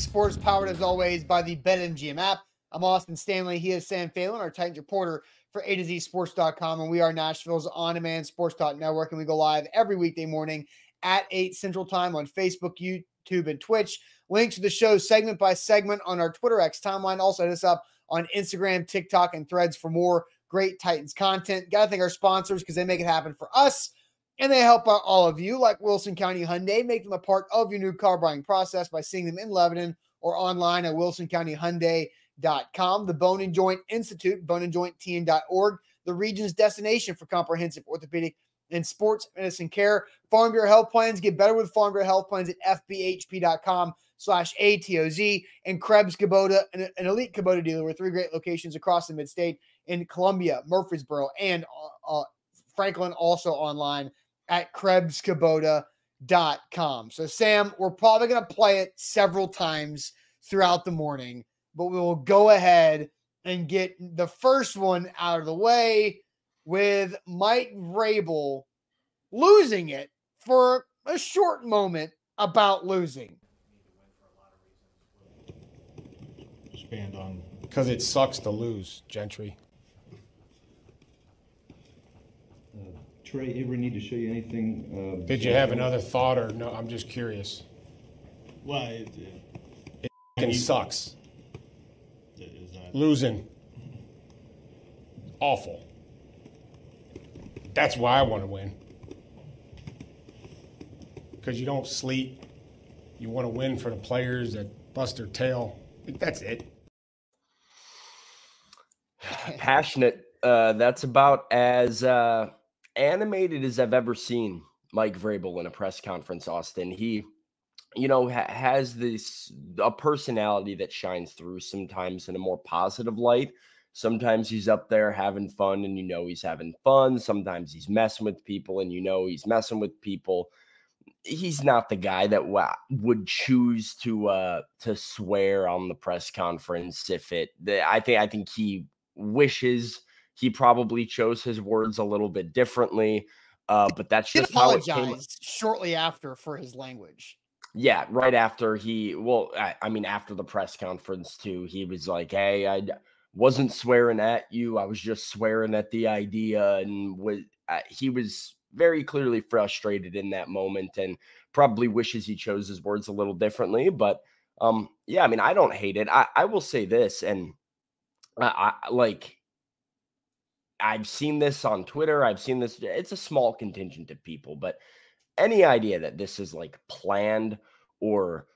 Sports, powered as always by the BetMGM app. I'm Austin Stanley. He is Sam Phelan, our Titans reporter for A to Z Sports.com, and we are Nashville's on demand sports network. And we go live every weekday morning at 8 Central Time on Facebook, YouTube, and Twitch. Links to the show segment by segment on our Twitter X timeline. Also, hit us up on Instagram, TikTok, and threads for more great Titans content. Got to thank our sponsors because they make it happen for us. And they help out all of you, like Wilson County Hyundai. Make them a part of your new car buying process by seeing them in Lebanon or online at wilsoncountyhyundai.com. The Bone and Joint Institute, boneandjointtn.org, the region's destination for comprehensive orthopedic and sports medicine care. Farm Bureau Health Plans. Get better with Farm Bureau Health Plans at fbhp.com slash ATOZ. And Krebs Kubota, an, an elite Kubota dealer with three great locations across the mid-state in Columbia, Murfreesboro, and uh, uh, Franklin, also online at krebskubota.com. So, Sam, we're probably going to play it several times throughout the morning, but we will go ahead and get the first one out of the way with Mike Vrabel losing it for a short moment about losing. Expand on. Because it sucks to lose, Gentry. Trey, ever need to show you anything? Uh, Did you have another thought or no? I'm just curious. Well, it, it, It sucks. is that, Losing. Awful. That's why I want to win. Because you don't sleep. You want to win for the players that bust their tail. That's it. passionate. Uh, that's about as uh, animated as I've ever seen Mike Vrabel in a press conference. Austin, he, you know, ha- has this a personality that shines through sometimes in a more positive light. Sometimes he's up there having fun, and you know he's having fun. Sometimes he's messing with people, and you know he's messing with people. He's not the guy that would choose to uh to swear on the press conference if it. I think I think he wishes he probably chose his words a little bit differently. Uh, but that's just how it came. apologized shortly after for his language. Yeah, right after he, well, I, I mean, after the press conference too, he was like, "Hey, I wasn't swearing at you. I was just swearing at the idea," and was uh, he was very clearly frustrated in that moment, and probably wishes he chose his words a little differently. But um, yeah, I mean, I don't hate it. I, I will say this, and I, I like. I've seen this on Twitter. I've seen this. It's a small contingent of people, but any idea that this is like planned or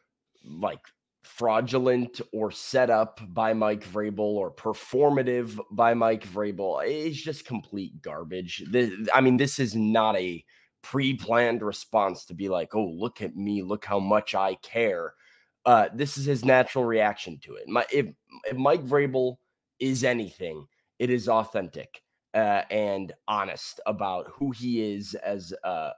like fraudulent or set up by Mike Vrabel or performative by Mike Vrabel is just complete garbage. This, I mean, this is not a pre-planned response to be like, "Oh, look at me, look how much I care." Uh, this is his natural reaction to it. My, if, if Mike Vrabel is anything, it is authentic uh, and honest about who he is as uh,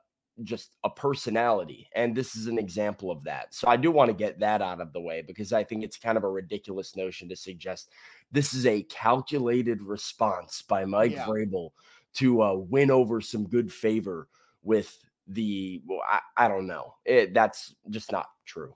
just a personality. And this is an example of that. So I do want to get that out of the way because I think it's kind of a ridiculous notion to suggest this is a calculated response by Mike Yeah. Vrabel to uh, win over some good favor with the, well, I, I don't know. It, that's just not true.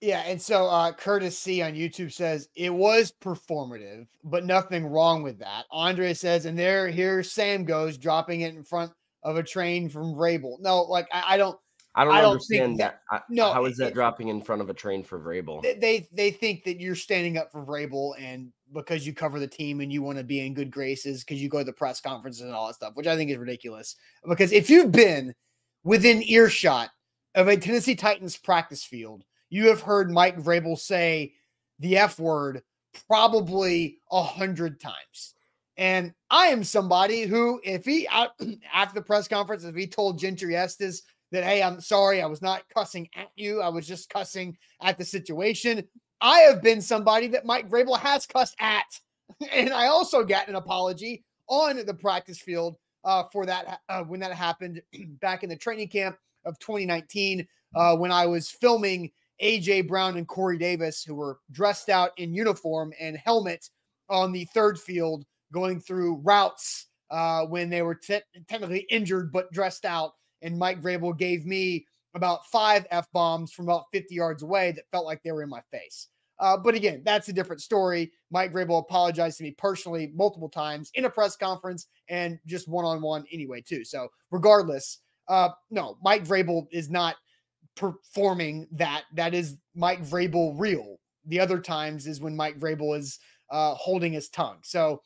Yeah, and so uh, Curtis C on YouTube says it was performative, but nothing wrong with that. Andre says, and there, here Sam goes dropping it in front of a train from Vrabel. No, like I, I don't. I don't I don't understand that- that. I- no, how is that it- dropping in front of a train for Vrabel? they- They they think that you're standing up for Vrabel, and because you cover the team and you want to be in good graces because you go to the press conferences and all that stuff, which I think is ridiculous. Because if you've been within earshot of a Tennessee Titans practice field, you have heard Mike Vrabel say the F word probably a hundred times. And I am somebody who, if he out after the press conference, if he told Gentry Estes that, hey, I'm sorry, I was not cussing at you. I was just cussing at the situation. I have been somebody that Mike Vrabel has cussed at. And I also got an apology on the practice field uh, for that uh, when that happened back in the training camp of 2019 uh, when I was filming AJ Brown and Corey Davis, who were dressed out in uniform and helmet on the third field going through routes uh, when they were te- technically injured but dressed out. And Mike Vrabel gave me about five F bombs from about 50 yards away that felt like they were in my face. Uh, but again, that's a different story. Mike Vrabel apologized to me personally multiple times in a press conference and just one on one anyway, too. So, regardless, uh, no, Mike Vrabel is not performing that. That is Mike Vrabel real. The other times is when Mike Vrabel is uh, holding his tongue. So,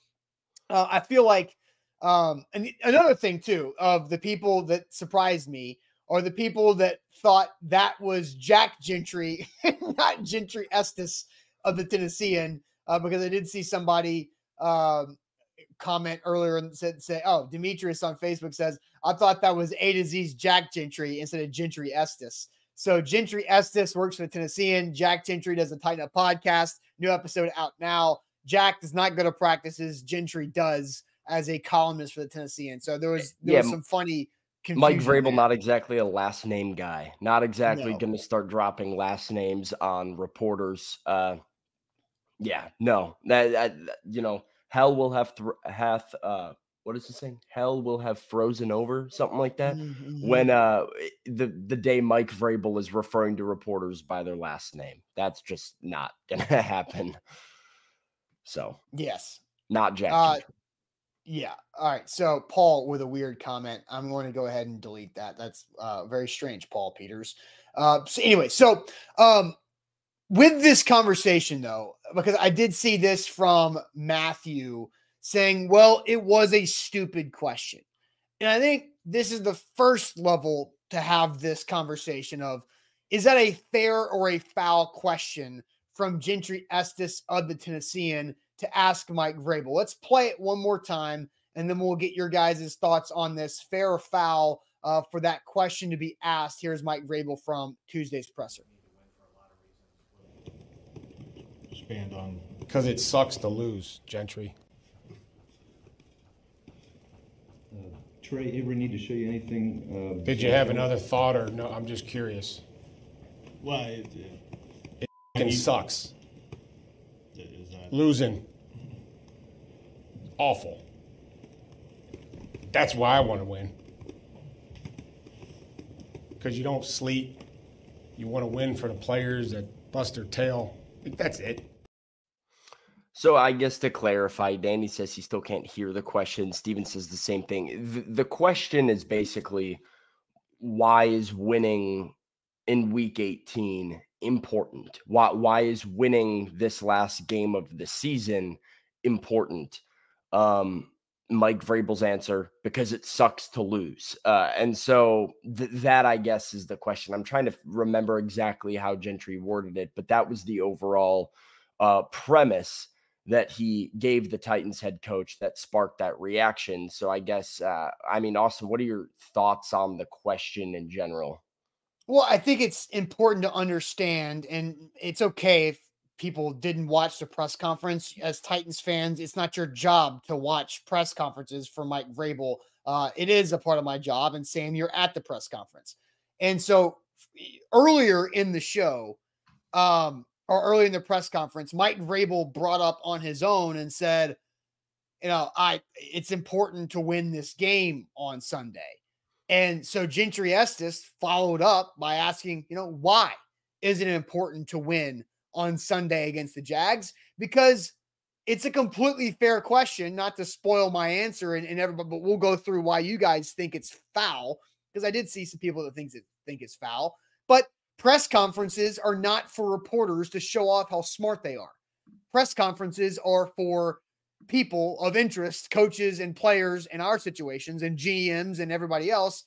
uh, I feel like um, and another thing too of the people that surprised me are the people that thought that was Jack Gentry, not Gentry Estes of the Tennessean, uh, because I did see somebody um, comment earlier and said, say, oh, Demetrius on Facebook says, I thought that was A to Z's Jack Gentry instead of Gentry Estes. So Gentry Estes works for the Tennessean. Jack Gentry does a Tighten Up podcast. New episode out now. Jack does not go to practices. Gentry does as a columnist for the Tennessean. So there was there Yeah, was some funny Mike Vrabel, there. not exactly a last name guy. Not exactly No. going to start dropping last names on reporters. Uh, yeah, no, that, that you know, hell will have thr hath uh, what is this thing? Hell will have frozen over, something like that. Mhm. When uh, the the day Mike Vrabel is referring to reporters by their last name, that's just not gonna happen. So, yes. not Jack. Uh, Yeah. All right. So Paul with a weird comment. I'm going to go ahead and delete that. That's uh, very strange, Paul Peters. Uh, so anyway, so um, with this conversation though, because I did see this from Matthew saying, "Well, it was a stupid question," and I think this is the first level to have this conversation of, is that a fair or a foul question from Gentry Estes of the Tennessean to ask Mike Vrabel. Let's play it one more time, and then we'll get your guys' thoughts on this fair or foul uh, for that question to be asked. Here's Mike Vrabel from Tuesday's presser. Expand on. Because it sucks to lose, Gentry. Trey, Avery need to show you anything? uh, Did you have another thought or no? I'm just curious. Why? It, it, Fucking you- sucks. is that Losing. Awful. That's why I want to win. Because you don't sleep. You want to win for the players that bust their tail. That's it. So I guess to clarify, Danny says he still can't hear the question. Steven says the same thing. The, the question is basically why is winning in week 18 important? Why why is winning this last game of the season important? Um Mike Vrabel's answer because it sucks to lose. Uh, and so th- that I guess is the question. I'm trying to remember exactly how Gentry worded it, but that was the overall uh, premise that he gave the Titans head coach that sparked that reaction. So I guess, uh, I mean, Austin, what are your thoughts on the question in general? Well, I think it's important to understand, and it's okay if people didn't watch the press conference. As Titans fans, it's not your job to watch press conferences for Mike Vrabel. Uh, it is a part of my job, and Sam, you're at the press conference. And so earlier in the show, um, or early in the press conference, Mike Vrabel brought up on his own and said, you know, I it's important to win this game on Sunday. And so Gentry Estes followed up by asking, you know, why is it important to win on Sunday against the Jags? Because it's a completely fair question, not to spoil my answer and, and everybody, but we'll go through why you guys think it's foul. Because I did see some people that thinks it think it's foul. But press conferences are not for reporters to show off how smart they are. Press conferences are for people of interest, coaches and players in our situations, and GMs and everybody else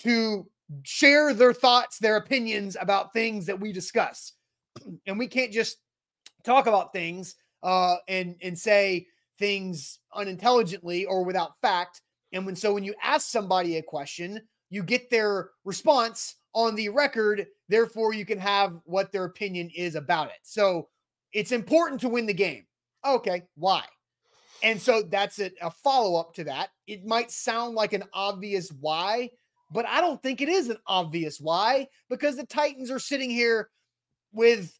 to share their thoughts, their opinions about things that we discuss. And we can't just talk about things uh, and and say things unintelligently or without fact. And when so when you ask somebody a question, you get their response on the record. Therefore, you can have what their opinion is about it. So it's important to win the game. Okay, why? And so that's a, a follow up to that. It might sound like an obvious why, but I don't think it is an obvious why because the Titans are sitting here with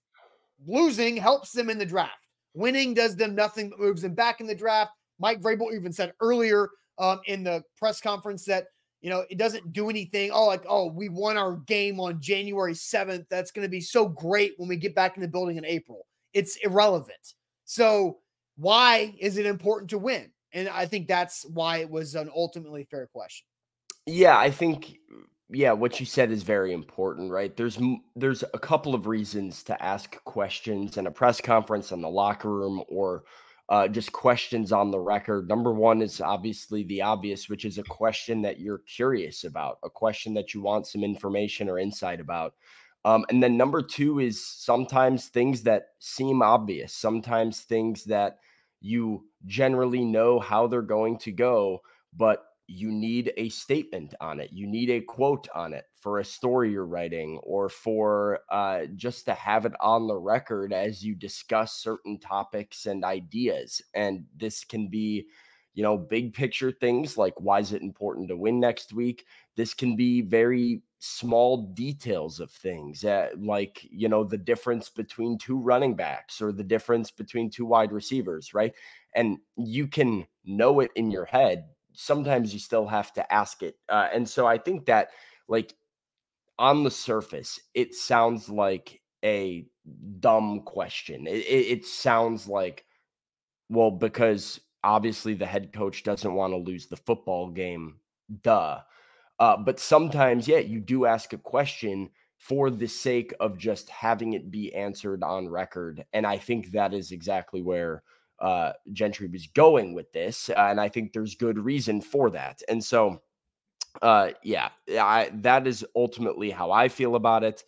losing helps them in the draft. Winning does them nothing but moves them back in the draft. Mike Vrabel even said earlier um, in the press conference that you know it doesn't do anything. Oh, like oh, we won our game on January seventh. That's going to be so great when we get back in the building in April. It's irrelevant. So why is it important to win? And I think that's why it was an ultimately fair question. Yeah, I think yeah, what you said is very important, right? There's there's a couple of reasons to ask questions in a press conference in the locker room or uh, just questions on the record. Number one is obviously the obvious, which is a question that you're curious about, a question that you want some information or insight about. Um, and then number two is sometimes things that seem obvious, sometimes things that you generally know how they're going to go, but you need a statement on it. You need a quote on it for a story you're writing or for uh, just to have it on the record as you discuss certain topics and ideas. And this can be, you know, big picture things like why is it important to win next week? This can be very small details of things uh, like, you know, the difference between two running backs or the difference between two wide receivers, right? And you can know it in your head sometimes you still have to ask it. Uh, and so I think that, like, on the surface, it sounds like a dumb question. It, it, it sounds like, well, because obviously the head coach doesn't want to lose the football game. Duh. Uh, but sometimes, yeah, you do ask a question for the sake of just having it be answered on record. And I think that is exactly where uh, Gentry was going with this, and I think there's good reason for that. And so, uh, yeah, I, that is ultimately how I feel about it.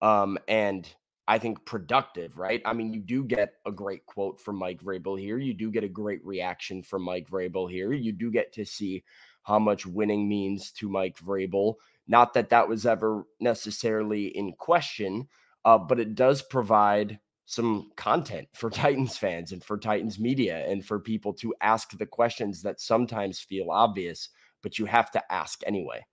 Um, and I think productive, right? I mean, you do get a great quote from Mike Vrabel here. You do get a great reaction from Mike Vrabel here. You do get to see how much winning means to Mike Vrabel. Not that that was ever necessarily in question, uh, but it does provide some content for Titans fans and for Titans media and for people to ask the questions that sometimes feel obvious, but you have to ask anyway.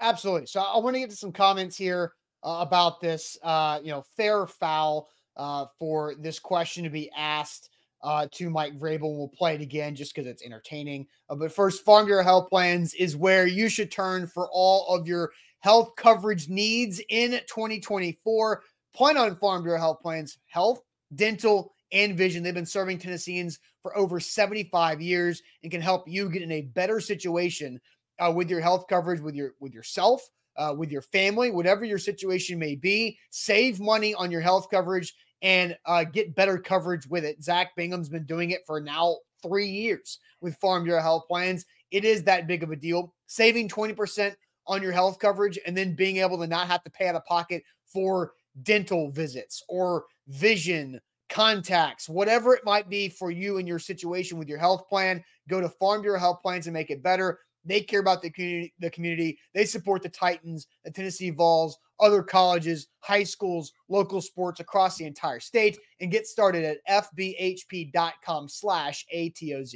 Absolutely. So I want to get to some comments here uh, about this, uh, you know, fair foul uh, for this question to be asked uh, to Mike Vrabel. We'll play it again just because it's entertaining. Uh, but first, Farm Bureau Health Plans is where you should turn for all of your health coverage needs in 2024. Plan on Farm Bureau Health Plans, health, dental, and vision. They've been serving Tennesseans for over 75 years and can help you get in a better situation uh, with your health coverage, with your with yourself, uh, with your family, whatever your situation may be. Save money on your health coverage and uh, get better coverage with it. Zach Bingham's been doing it for now three years with Farm Bureau Health Plans. It is that big of a deal. Saving 20% on your health coverage and then being able to not have to pay out of pocket for dental visits or vision contacts, whatever it might be for you and your situation with your health plan. Go to Farm Bureau Health Plans and make it better. They care about the community. The community. They support the Titans, the Tennessee Vols, other colleges, high schools, local sports across the entire state. And get started at fbhp.com/atoz.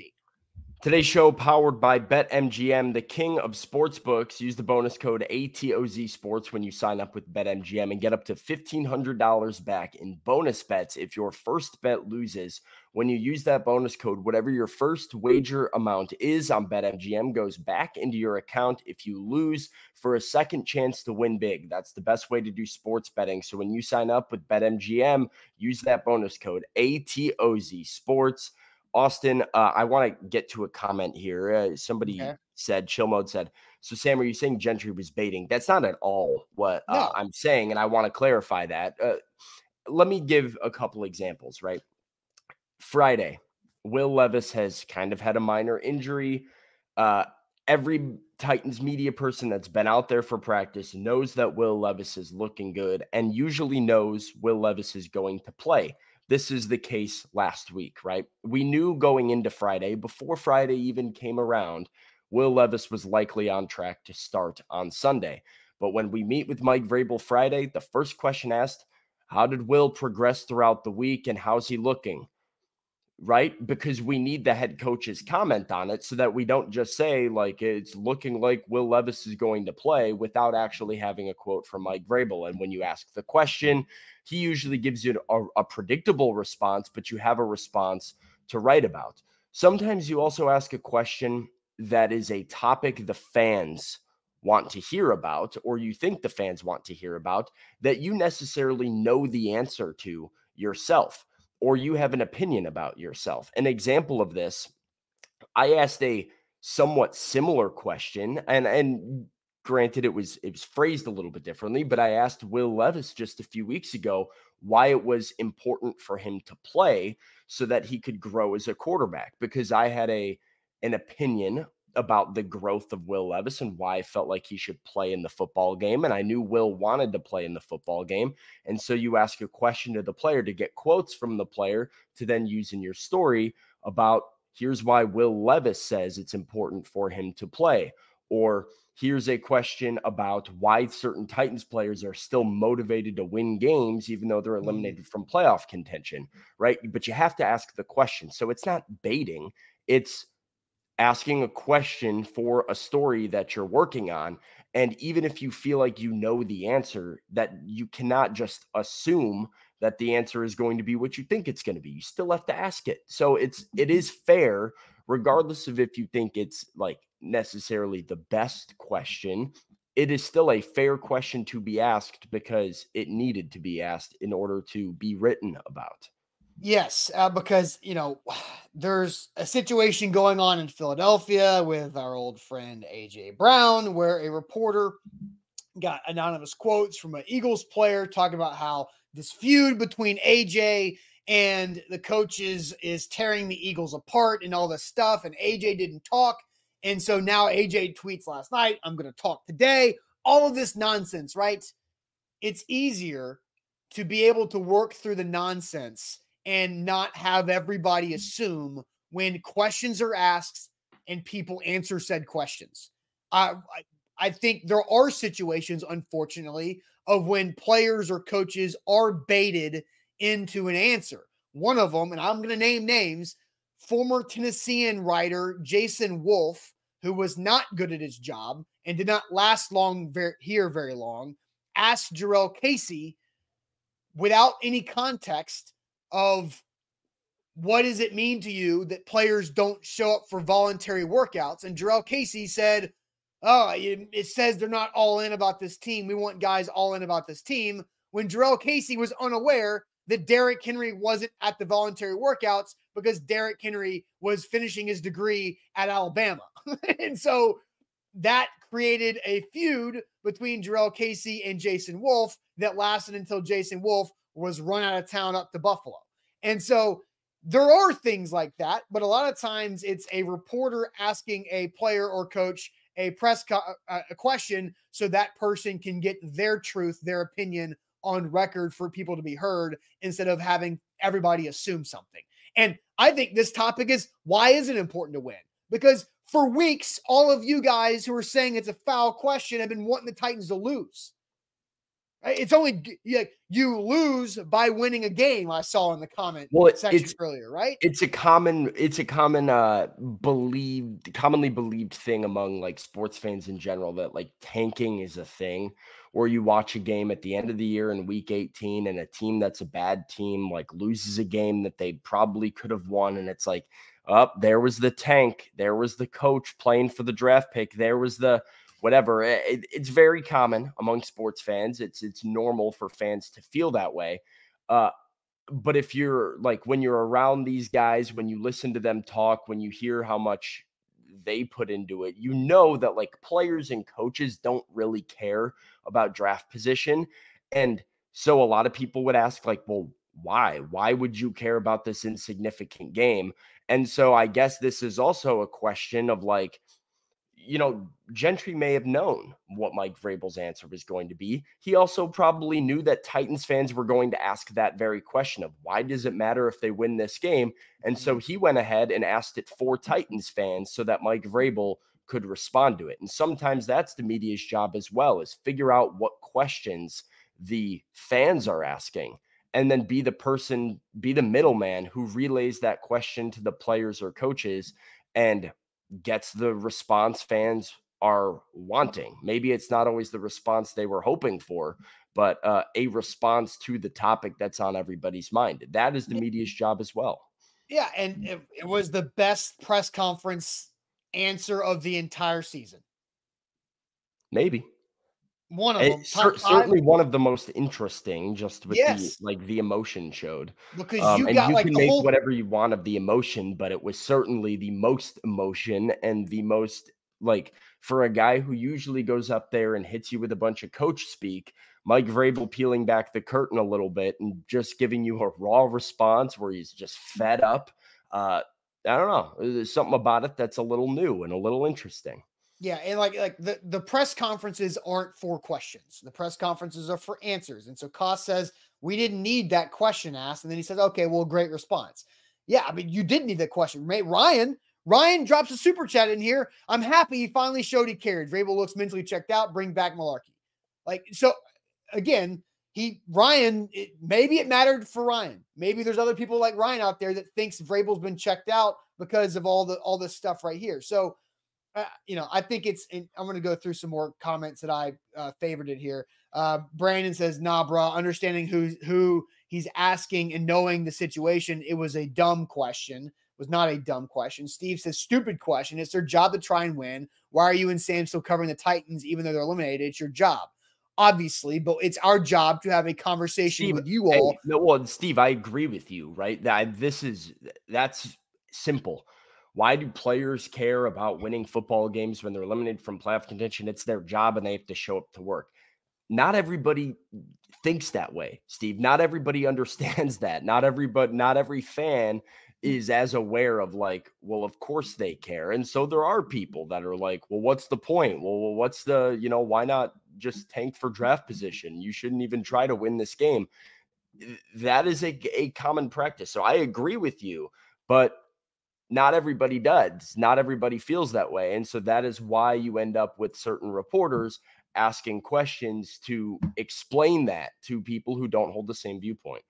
Today's show powered by BetMGM, the king of sportsbooks. Use the bonus code ATOZ Sports when you sign up with BetMGM and get up to $1,500 back in bonus bets if your first bet loses. When you use that bonus code, whatever your first wager amount is on BetMGM goes back into your account if you lose for a second chance to win big. That's the best way to do sports betting. So when you sign up with BetMGM, use that bonus code ATOZ Sports. Austin, uh, I want to get to a comment here. Uh, somebody okay. said, chill mode said, so Sam, are you saying Gentry was baiting? That's not at all what uh. I'm saying. And I want to clarify that. Uh, let me give a couple examples, right? Friday, Will Levis has kind of had a minor injury. Uh, every Titans media person that's been out there for practice knows that Will Levis is looking good and usually knows Will Levis is going to play. This is the case last week, right? We knew going into Friday, before Friday even came around, Will Levis was likely on track to start on Sunday. But when we meet with Mike Vrabel Friday, the first question asked, How did Will progress throughout the week and how's he looking? Right? Because we need the head coach's comment on it so that we don't just say, like, it's looking like Will Levis is going to play without actually having a quote from Mike Vrabel. And when you ask the question, he usually gives you a, a predictable response, but you have a response to write about. Sometimes you also ask a question that is a topic the fans want to hear about, or you think the fans want to hear about, that you necessarily know the answer to yourself or you have an opinion about yourself. An example of this, I asked a somewhat similar question and and granted it was it was phrased a little bit differently, but I asked Will Levis just a few weeks ago why it was important for him to play so that he could grow as a quarterback because I had a an opinion about the growth of Will Levis and why I felt like he should play in the football game. And I knew Will wanted to play in the football game. And so you ask a question to the player to get quotes from the player to then use in your story about here's why Will Levis says it's important for him to play. Or here's a question about why certain Titans players are still motivated to win games, even though they're mm. eliminated from playoff contention, right? But you have to ask the question. So it's not baiting, it's asking a question for a story that you're working on. And even if you feel like you know the answer, that you cannot just assume that the answer is going to be what you think it's going to be. You still have to ask it. So it's it mm-hmm. is fair, regardless of if you think it's like necessarily the best question. It is still a fair question to be asked because it needed to be asked in order to be written about. Yes, uh, because you know there's a situation going on in Philadelphia with our old friend AJ Brown, where a reporter got anonymous quotes from an Eagles player talking about how this feud between AJ and the coaches is tearing the Eagles apart and all this stuff, and AJ didn't talk, and so now AJ tweets last night, "I'm going to talk today." All of this nonsense, right? It's easier to be able to work through the nonsense and not have everybody assume when questions are asked and people answer said questions. I, I think there are situations, unfortunately, of when players or coaches are baited into an answer. One of them, and I'm going to name names, former Tennessean writer Jason Wolf, who was not good at his job and did not last long here very long, asked Jurrell Casey without any context of what does it mean to you that players don't show up for voluntary workouts? And Jurrell Casey said, Oh, it says they're not all in about this team. We want guys all in about this team. When Jurrell Casey was unaware that Derrick Henry wasn't at the voluntary workouts because Derrick Henry was finishing his degree at Alabama. and so that created a feud between Jurrell Casey and Jason Wolf that lasted until Jason Wolf was run out of town up to Buffalo. And so there are things like that, but a lot of times it's a reporter asking a player or coach a press co- uh, a question so that person can get their truth, their opinion on record for people to be heard instead of having everybody assume something. And I think this topic is why is it important to win? Because for weeks, all of you guys who are saying it's a foul question have been wanting the Titans to lose. It's only you, you lose by winning a game. I saw in the comment well, section it's, earlier, right? It's a common, it's a common, uh, believed, commonly believed thing among like sports fans in general that like tanking is a thing. Or you watch a game at the end of the year in week 18, and a team that's a bad team like loses a game that they probably could have won, and it's like, up oh, there was the tank, there was the coach playing for the draft pick, there was the whatever. Eh, it, it's very common among sports fans. It's it's normal for fans to feel that way. Uh, but if you're like when you're around these guys, when you listen to them talk, when you hear how much they put into it, you know that like players and coaches don't really care about draft position. And so a lot of people would ask, like, well, why? Why would you care about this insignificant game? And so I guess this is also a question of like, you know, Gentry may have known what Mike Vrabel's answer was going to be. He also probably knew that Titans fans were going to ask that very question of why does it matter if they win this game? And so mm-hmm. he went ahead and asked it for Titans fans so that Mike Vrabel could respond to it. And sometimes that's the media's job as well is figure out what questions the fans are asking and then be the person, be the middleman who relays that question to the players or coaches and gets the response fans are wanting. Maybe it's not always the response they were hoping for, but uh, a response to the topic that's on everybody's mind. That is the media's job as well. Yeah, and it, it was the best press conference answer of the entire season. Maybe one of them. Cer- certainly one of the most interesting, just with yes. the like the emotion showed. Because um, you got you like can make whole whatever you want of the emotion, but it was certainly the most emotion and the most like for a guy who usually goes up there and hits you with a bunch of coach speak. Mike Vrabel peeling back the curtain a little bit and just giving you a raw response where he's just fed up. Uh, I don't know. There's something about it that's a little new and a little interesting. Yeah, and like like the, the press conferences aren't for questions. The press conferences are for answers. And so Koss says, we didn't need that question asked. And then he says, okay, well, great response. Yeah, I mean, you did need that question. Ryan, Ryan drops a super chat in here. I'm happy he finally showed he cared. Vrabel looks mentally checked out. Bring back Mularkey. Like, so again, he Ryan, it, maybe it mattered for Ryan. Maybe there's other people like Ryan out there that thinks Vrabel's been checked out because of all the all this stuff right here. So uh, you know, I think it's. I'm going to go through some more comments that I uh, favorited here. Uh, Brandon says, "Nah, bro. Understanding who who he's asking and knowing the situation, it was a dumb question. Was not a dumb question." Steve says, "Stupid question. It's their job to try and win. Why are you and Sam still covering the Titans even though they're eliminated? It's your job." Obviously, but it's our job to have a conversation Steve, with you all. Hey, no, well, Steve, I agree with you, right? That this is that's simple why do players care about winning football games when they're eliminated from playoff contention? It's their job and they have to show up to work. Not everybody thinks that way, Steve. Not everybody understands that. Not everybody, not every fan mm. is as aware of like, well, of course they care. And so there are people that are like, well, what's the point? Well, what's the, you know, why not just tank for draft position? You shouldn't even try to win this game. That is a, a common practice. So I agree with you, but not everybody does. Not everybody feels that way. And so that is why you end up with certain reporters asking questions to explain that to people who don't hold the same viewpoint.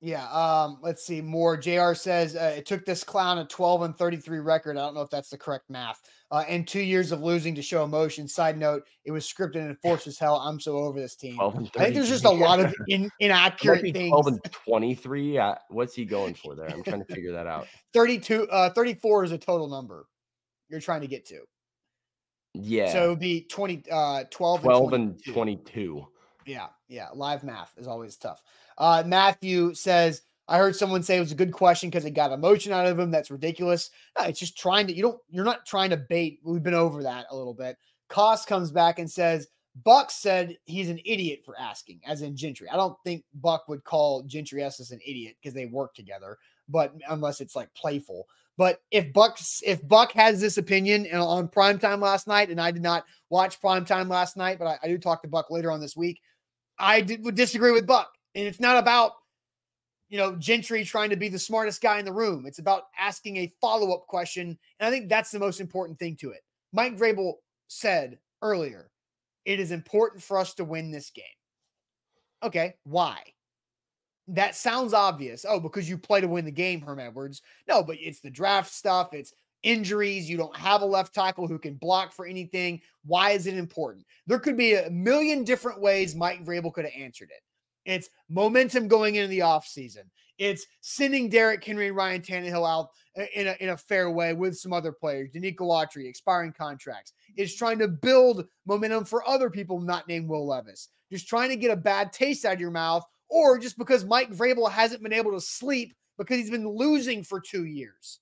Yeah. Um, let's see more. JR says uh, it took this clown a 12 and 33 record. I don't know if that's the correct math. Uh, and two years of losing to show emotion. Side note, it was scripted and forced as hell. I'm so over this team. I think there's just a lot of in, inaccurate things. 12 and 23. Uh, what's he going for there? I'm trying to figure that out. 32, uh, 34 is a total number you're trying to get to. Yeah. So it would be 20, uh, 12, 12 and 22. And 22. Yeah. Yeah. Live math is always tough. Uh, Matthew says, I heard someone say it was a good question because it got emotion out of him. That's ridiculous. No, it's just trying to, you don't, you're not trying to bait. We've been over that a little bit. Cost comes back and says, Buck said he's an idiot for asking, as in Gentry. I don't think Buck would call Gentry as an idiot because they work together, but unless it's like playful. But if Buck if Buck has this opinion on primetime last night, and I did not watch primetime last night, but I, I do talk to Buck later on this week, I did, would disagree with Buck. And it's not about, you know, Gentry trying to be the smartest guy in the room. It's about asking a follow up question. And I think that's the most important thing to it. Mike Vrabel said earlier, it is important for us to win this game. Okay, why? That sounds obvious. Oh, because you play to win the game, Herm Edwards. No, but it's the draft stuff. It's injuries. You don't have a left tackle who can block for anything. Why is it important? There could be a million different ways Mike Vrabel could have answered it. It's momentum going into the offseason. It's sending Derrick Henry and Ryan Tannehill out uh, in a, in a fair way with some other players, Denico Autry, expiring contracts. It's trying to build momentum for other people not named Will Levis. Just trying to get a bad taste out of your mouth, or just because Mike Vrabel hasn't been able to sleep because he's been losing for two years.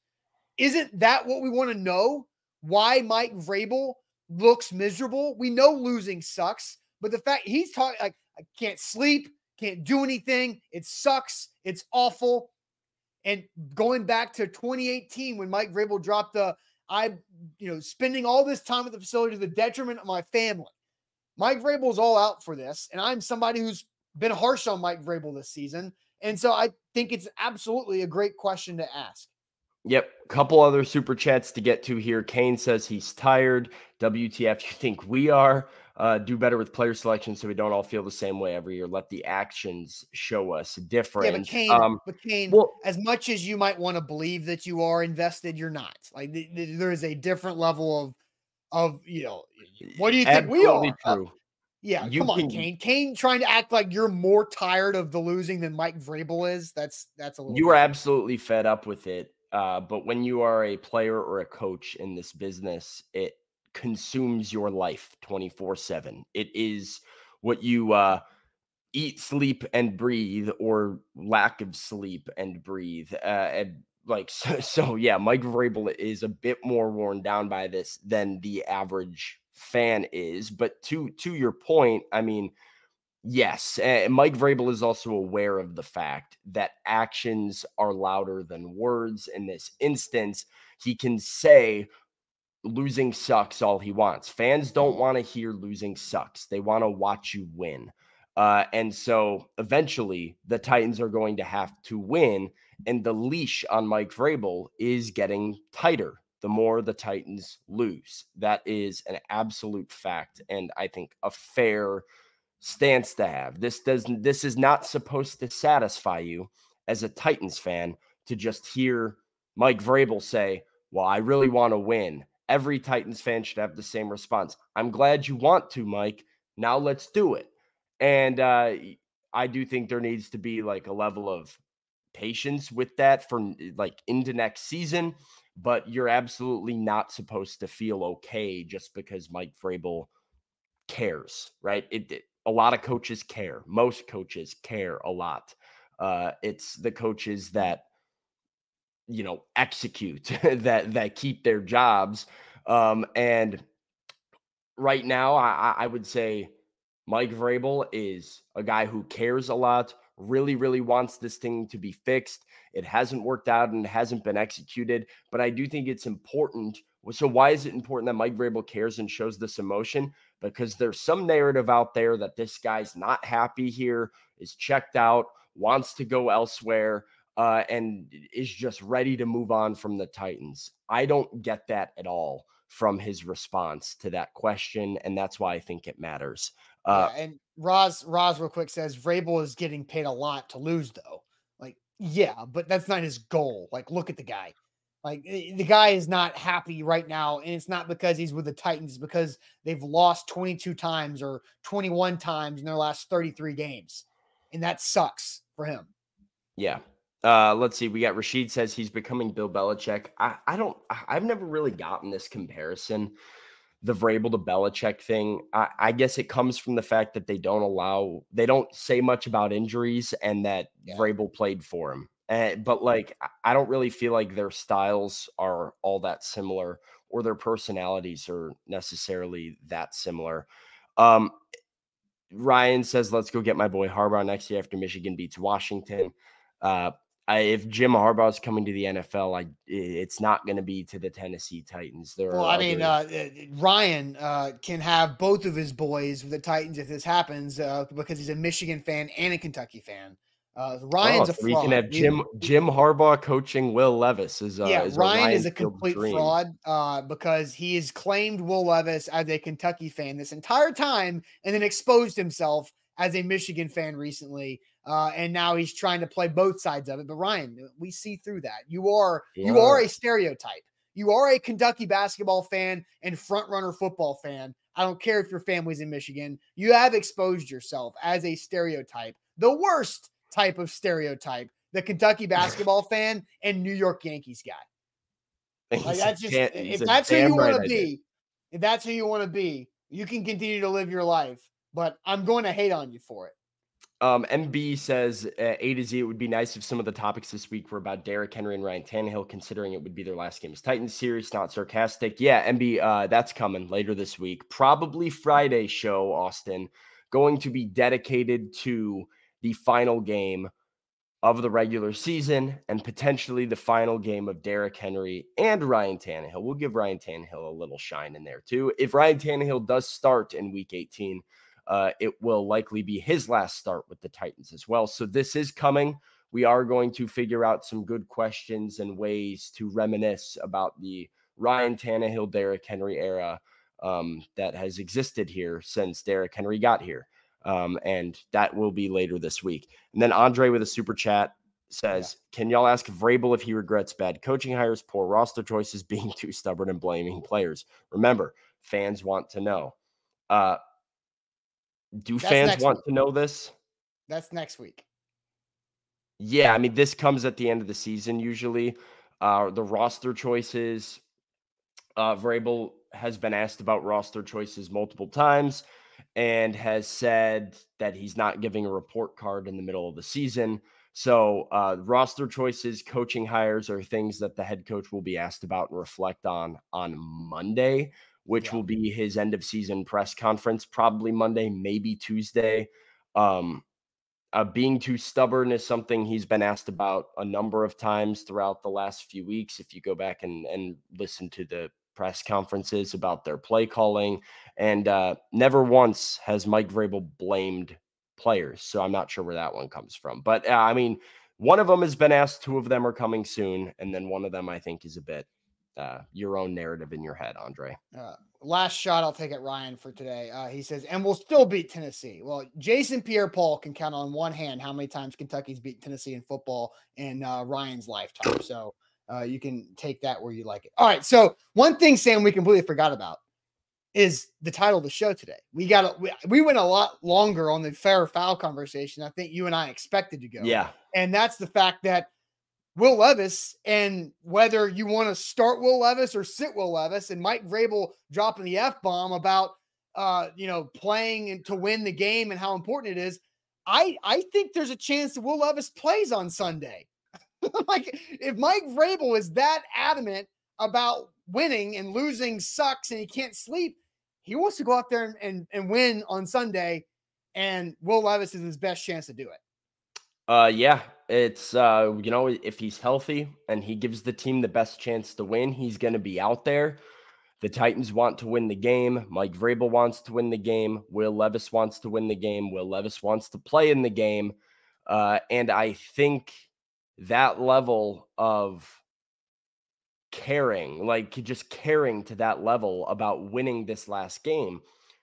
Isn't that what we want to know? Why Mike Vrabel looks miserable? We know losing sucks, but the fact he's talking like I can't sleep, can't do anything. It sucks. It's awful. And going back to 2018 when Mike Vrabel dropped the I, you know, spending all this time at the facility to the detriment of my family. Mike Vrabel is all out for this, and I'm somebody who's been harsh on Mike Vrabel this season, and so I think it's absolutely a great question to ask. Yep. Couple other super chats to get to here. Kane says he's tired. WTF, you think we are? Uh, do better with player selection so we don't all feel the same way every year. Let the actions show us different. Yeah, but Kane, um, but Kane, well- as much as you might want to believe that you are invested, you're not. Like th- th- there is a different level of of you know. What do you think we are? Uh, yeah, You come on, can- Kane. Kane trying to act like you're more tired of the losing than Mike Vrabel is. That's that's a little. you are absolutely fed up with it. Uh, but when you are a player or a coach in this business, it consumes your life 24 7. It is what you uh, eat, sleep, and breathe, or lack of sleep and breathe. Uh, and like, so, so, yeah, Mike Vrabel is a bit more worn down by this than the average fan is. But to to your point, I mean, Yes, Mike Vrabel is also aware of the fact that actions are louder than words. In this instance, he can say losing sucks all he wants. Fans don't want to hear losing sucks. They want to watch you win. Uh, and so eventually the Titans are going to have to win. And the leash on Mike Vrabel is getting tighter the more the Titans lose. That is an absolute fact. And I think a fair stance to have. This doesn't this is not supposed to satisfy you as a Titans fan to just hear Mike Vrabel say, "Well, I really want to win." Every Titans fan should have the same response. I'm glad you want to, Mike. Now let's do it. And uh, I do think there needs to be like a level of patience with that for like into next season. But you're absolutely not supposed to feel okay just because Mike Vrabel cares, right? It, it a lot of coaches care. Most coaches care a lot. Uh, it's the coaches that you know execute that that keep their jobs. Um, and right now, I, I would say Mike Vrabel is a guy who cares a lot. Really, really wants this thing to be fixed. It hasn't worked out and hasn't been executed, but I do think it's important. So, why is it important that Mike Vrabel cares and shows this emotion? because there's some narrative out there that this guy's not happy here, is checked out, wants to go elsewhere, uh, and is just ready to move on from the Titans. I don't get that at all from his response to that question, and that's why I think it matters. Uh, yeah, and Roz Roz real quick says Vrabel is getting paid a lot to lose though. Like, yeah, but that's not his goal. Like, look at the guy. Like eh, the guy is not happy right now, and it's not because he's with the Titans, it's because they've lost 22 times or 21 times in their last 33 games. And that sucks for him. Yeah. Uh, let's see. We got Rashid says he's becoming Bill Belichick. I, I don't, I've never really gotten this comparison, the Vrabel to Belichick thing. I, I guess it comes from the fact that they don't allow, they don't say much about injuries and that Yeah. Vrabel played for him. Uh, but like, I- don't really feel like their styles are all that similar or their personalities are necessarily that similar. Um, Ryan says, let's go get my boy Harbaugh next year after Michigan beats Washington. Uh, I, if Jim Harbaugh is coming to the NFL, I it's not going to be to the Tennessee Titans. There Well, I mean, uh, uh, Ryan uh, can have both of his boys with the Titans if this happens uh, because he's a Michigan fan and a Kentucky fan. Uh, Ryan's Oh, a so we can have Jim Jim Harbaugh coaching Will Levis. Is uh, yeah, is Ryan is a complete dream. fraud uh, because he has claimed Will Levis as a Kentucky fan this entire time and then exposed himself as a Michigan fan recently. Uh, and now he's trying to play both sides of it. But Ryan, we see through that. You are you are a stereotype. You are a Kentucky basketball fan and front runner football fan. I don't care if your family's in Michigan. You have exposed yourself as a stereotype, the worst type of stereotype, the Kentucky basketball fan and New York Yankees guy. Like that's just damn- if that's who you want right to be, if that's who you want to be, you can continue to live your life. But I'm going to hate on you for it. Um, MB says uh, A to Z. It would be nice if some of the topics this week were about Derrick Henry and Ryan Tannehill, considering it would be their last game as Titans. Serious, not sarcastic. Yeah, MB, uh, that's coming later this week. Probably Friday show, Austin, going to be dedicated to the final game of the regular season and potentially the final game of Derrick Henry and Ryan Tannehill. We'll give Ryan Tannehill a little shine in there too. If Ryan Tannehill does start in Week 18 uh, it will likely be his last start with the Titans as well. So this is coming we are going to figure out some good questions and ways to reminisce about the Ryan Tannehill, Derrick Henry era um, that has existed here since Derrick Henry got here. Um, and that will be later this week. And then Andre with a super chat says, yeah. Can y'all ask Vrabel if he regrets bad coaching hires, poor roster choices, being too stubborn, and blaming players? Remember, fans want to know. Uh, do That's fans want week. to know this? That's next week. Yeah, I mean, this comes at the end of the season usually. Uh, the roster choices. Uh, Vrabel has been asked about roster choices multiple times and has said that he's not giving a report card in the middle of the season. So, uh, roster choices, coaching hires are things that the head coach will be asked about and reflect on on Monday, which yeah. will be his end of season press conference, probably Monday, maybe Tuesday. Um, uh, being too stubborn is something he's been asked about a number of times throughout the last few weeks. If you go back and, and listen to the press conferences about their play calling, and uh, never once has Mike Vrabel blamed players. So I'm not sure where that one comes from. But uh, I mean, one of them has been asked, two of them are coming soon, and then one of them I think is a bit uh, your own narrative in your head, Andre. Uh, last shot I'll take at Ryan for today. Uh, he says, and we'll still beat Tennessee. Well, Jason Pierre Paul can count on one hand how many times Kentucky's beat Tennessee in football in uh, Ryan's lifetime. So uh, you can take that where you like it. All right. So one thing, Sam, we completely forgot about is the title of the show today. We got we, we went a lot longer on the fair foul conversation. I think you and I expected to go. Yeah. And that's the fact that Will Levis and whether you want to start Will Levis or sit Will Levis and Mike Vrabel dropping the F bomb about uh, you know, playing and to win the game and how important it is. I I think there's a chance that Will Levis plays on Sunday. like if Mike Vrabel is that adamant about winning and losing sucks and he can't sleep, he wants to go out there and, and, and win on Sunday. And Will Levis is his best chance to do it. Uh, yeah, it's uh, you know, if he's healthy and he gives the team the best chance to win, he's going to be out there. The Titans want to win the game. Mike Vrabel wants to win the game. Will Levis wants to win the game. Will Levis wants to play in the game. Uh, and I think that level of caring, like just caring to that level about winning this last game,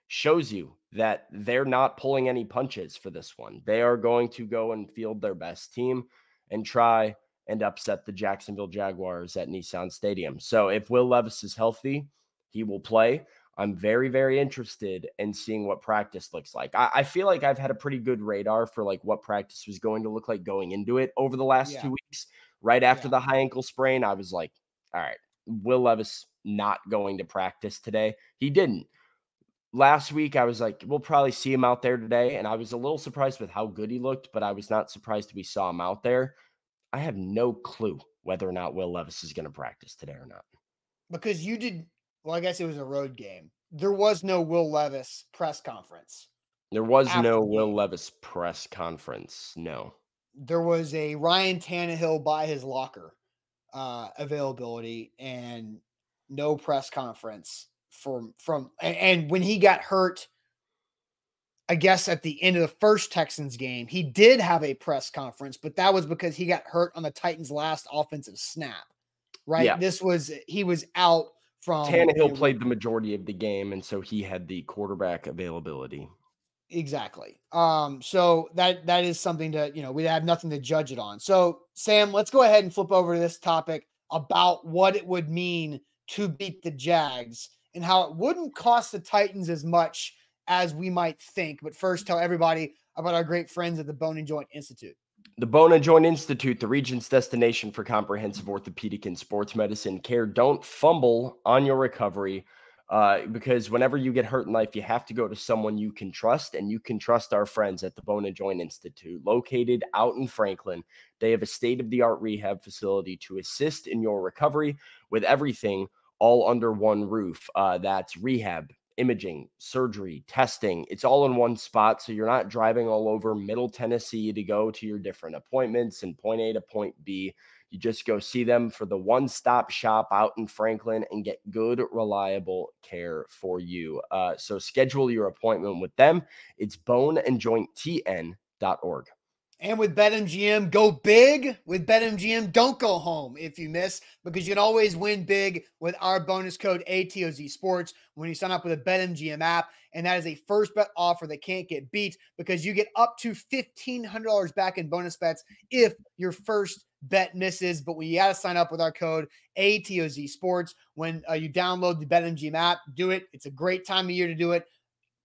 shows you that they're not pulling any punches for this one. They are going to go and field their best team and try and upset the Jacksonville Jaguars at Nissan Stadium. So if Will Levis is healthy, he will play. I'm very, very interested in seeing what practice looks like. I, I, feel like I've had a pretty good radar for like what practice was going to look like going into it over the last yeah. two weeks. Right after yeah. the high ankle sprain, I was like, all right, Will Levis not going to practice today. He didn't. Last week, I was like, we'll probably see him out there today. And I was a little surprised with how good he looked, but I was not surprised we saw him out there. I have no clue whether or not Will Levis is going to practice today or not. Because you did, well, I guess it was a road game. There was no Will Levis press conference. There was no Will Levis press conference. No. There was a Ryan Tannehill by his locker uh, availability and no press conference from from and, and when he got hurt I guess at the end of the first Texans game, he did have a press conference, but that was because he got hurt on the Titans' last offensive snap. Right? Yeah. This was he was out from Tannehill played the majority of the game, and so he had the quarterback availability. Exactly. Um, so that that is something to you know we have nothing to judge it on. So Sam, let's go ahead and flip over to this topic about what it would mean to beat the Jags and how it wouldn't cost the Titans as much as we might think. But first, tell everybody about our great friends at the Bone and Joint Institute. The Bona Joint Institute, the region's destination for comprehensive orthopedic and sports medicine care. Don't fumble on your recovery uh, because whenever you get hurt in life, you have to go to someone you can trust, and you can trust our friends at the Bona Joint Institute, located out in Franklin. They have a state of the art rehab facility to assist in your recovery with everything all under one roof. Uh, that's rehab, imaging, surgery, testing. It's all in one spot. So you're not driving all over Middle Tennessee to go to your different appointments and point A to point B. You just go see them for the one stop shop out in Franklin and get good, reliable care for you. Uh, so schedule your appointment with them. It's boneandjointtn.org. And with BetMGM, go big. With BetMGM, don't go home if you miss because you can always win big with our bonus code ATOZ Sports when you sign up with a BetMGM app. And that is a first bet offer that can't get beat because you get up to $1,500 back in bonus bets if your first bet misses. But we got to sign up with our code ATOZ Sports when uh, you download the BetMGM app. Do it. It's a great time of year to do it.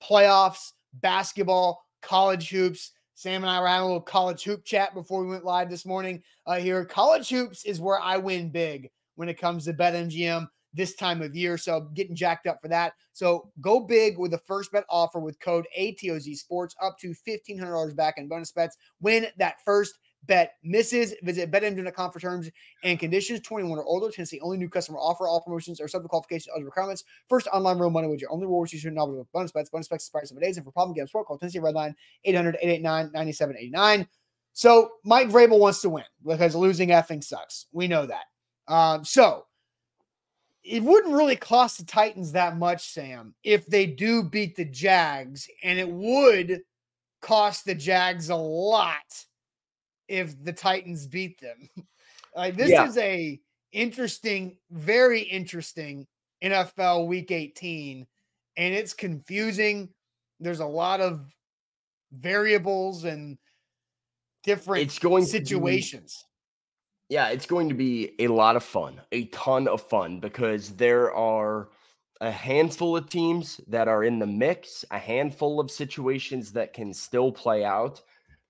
Playoffs, basketball, college hoops Sam and I were having a little college hoop chat before we went live this morning. Uh, here, college hoops is where I win big when it comes to BetMGM this time of year. So getting jacked up for that. So go big with the first bet offer with code ATOZ Sports up to $1,500 back in bonus bets. Win that first bet misses. Visit betmgm.com for terms and conditions. 21 or older. Tennessee only new customer offer. All promotions are subject to qualifications other requirements. First online real money your only rewards. You should not with bonus bets. Bonus bets expire seven days. And for problem games, call Tennessee Redline 800 889 9789. So Mike Vrabel wants to win because losing effing sucks. We know that. Um, so it wouldn't really cost the Titans that much, Sam, if they do beat the Jags, and it would cost the Jags a lot if the Titans beat them. like this yeah. is a interesting, very interesting NFL week 18 and it's confusing. There's a lot of variables and different it's going situations. Be, yeah, it's going to be a lot of fun, a ton of fun because there are a handful of teams that are in the mix, a handful of situations that can still play out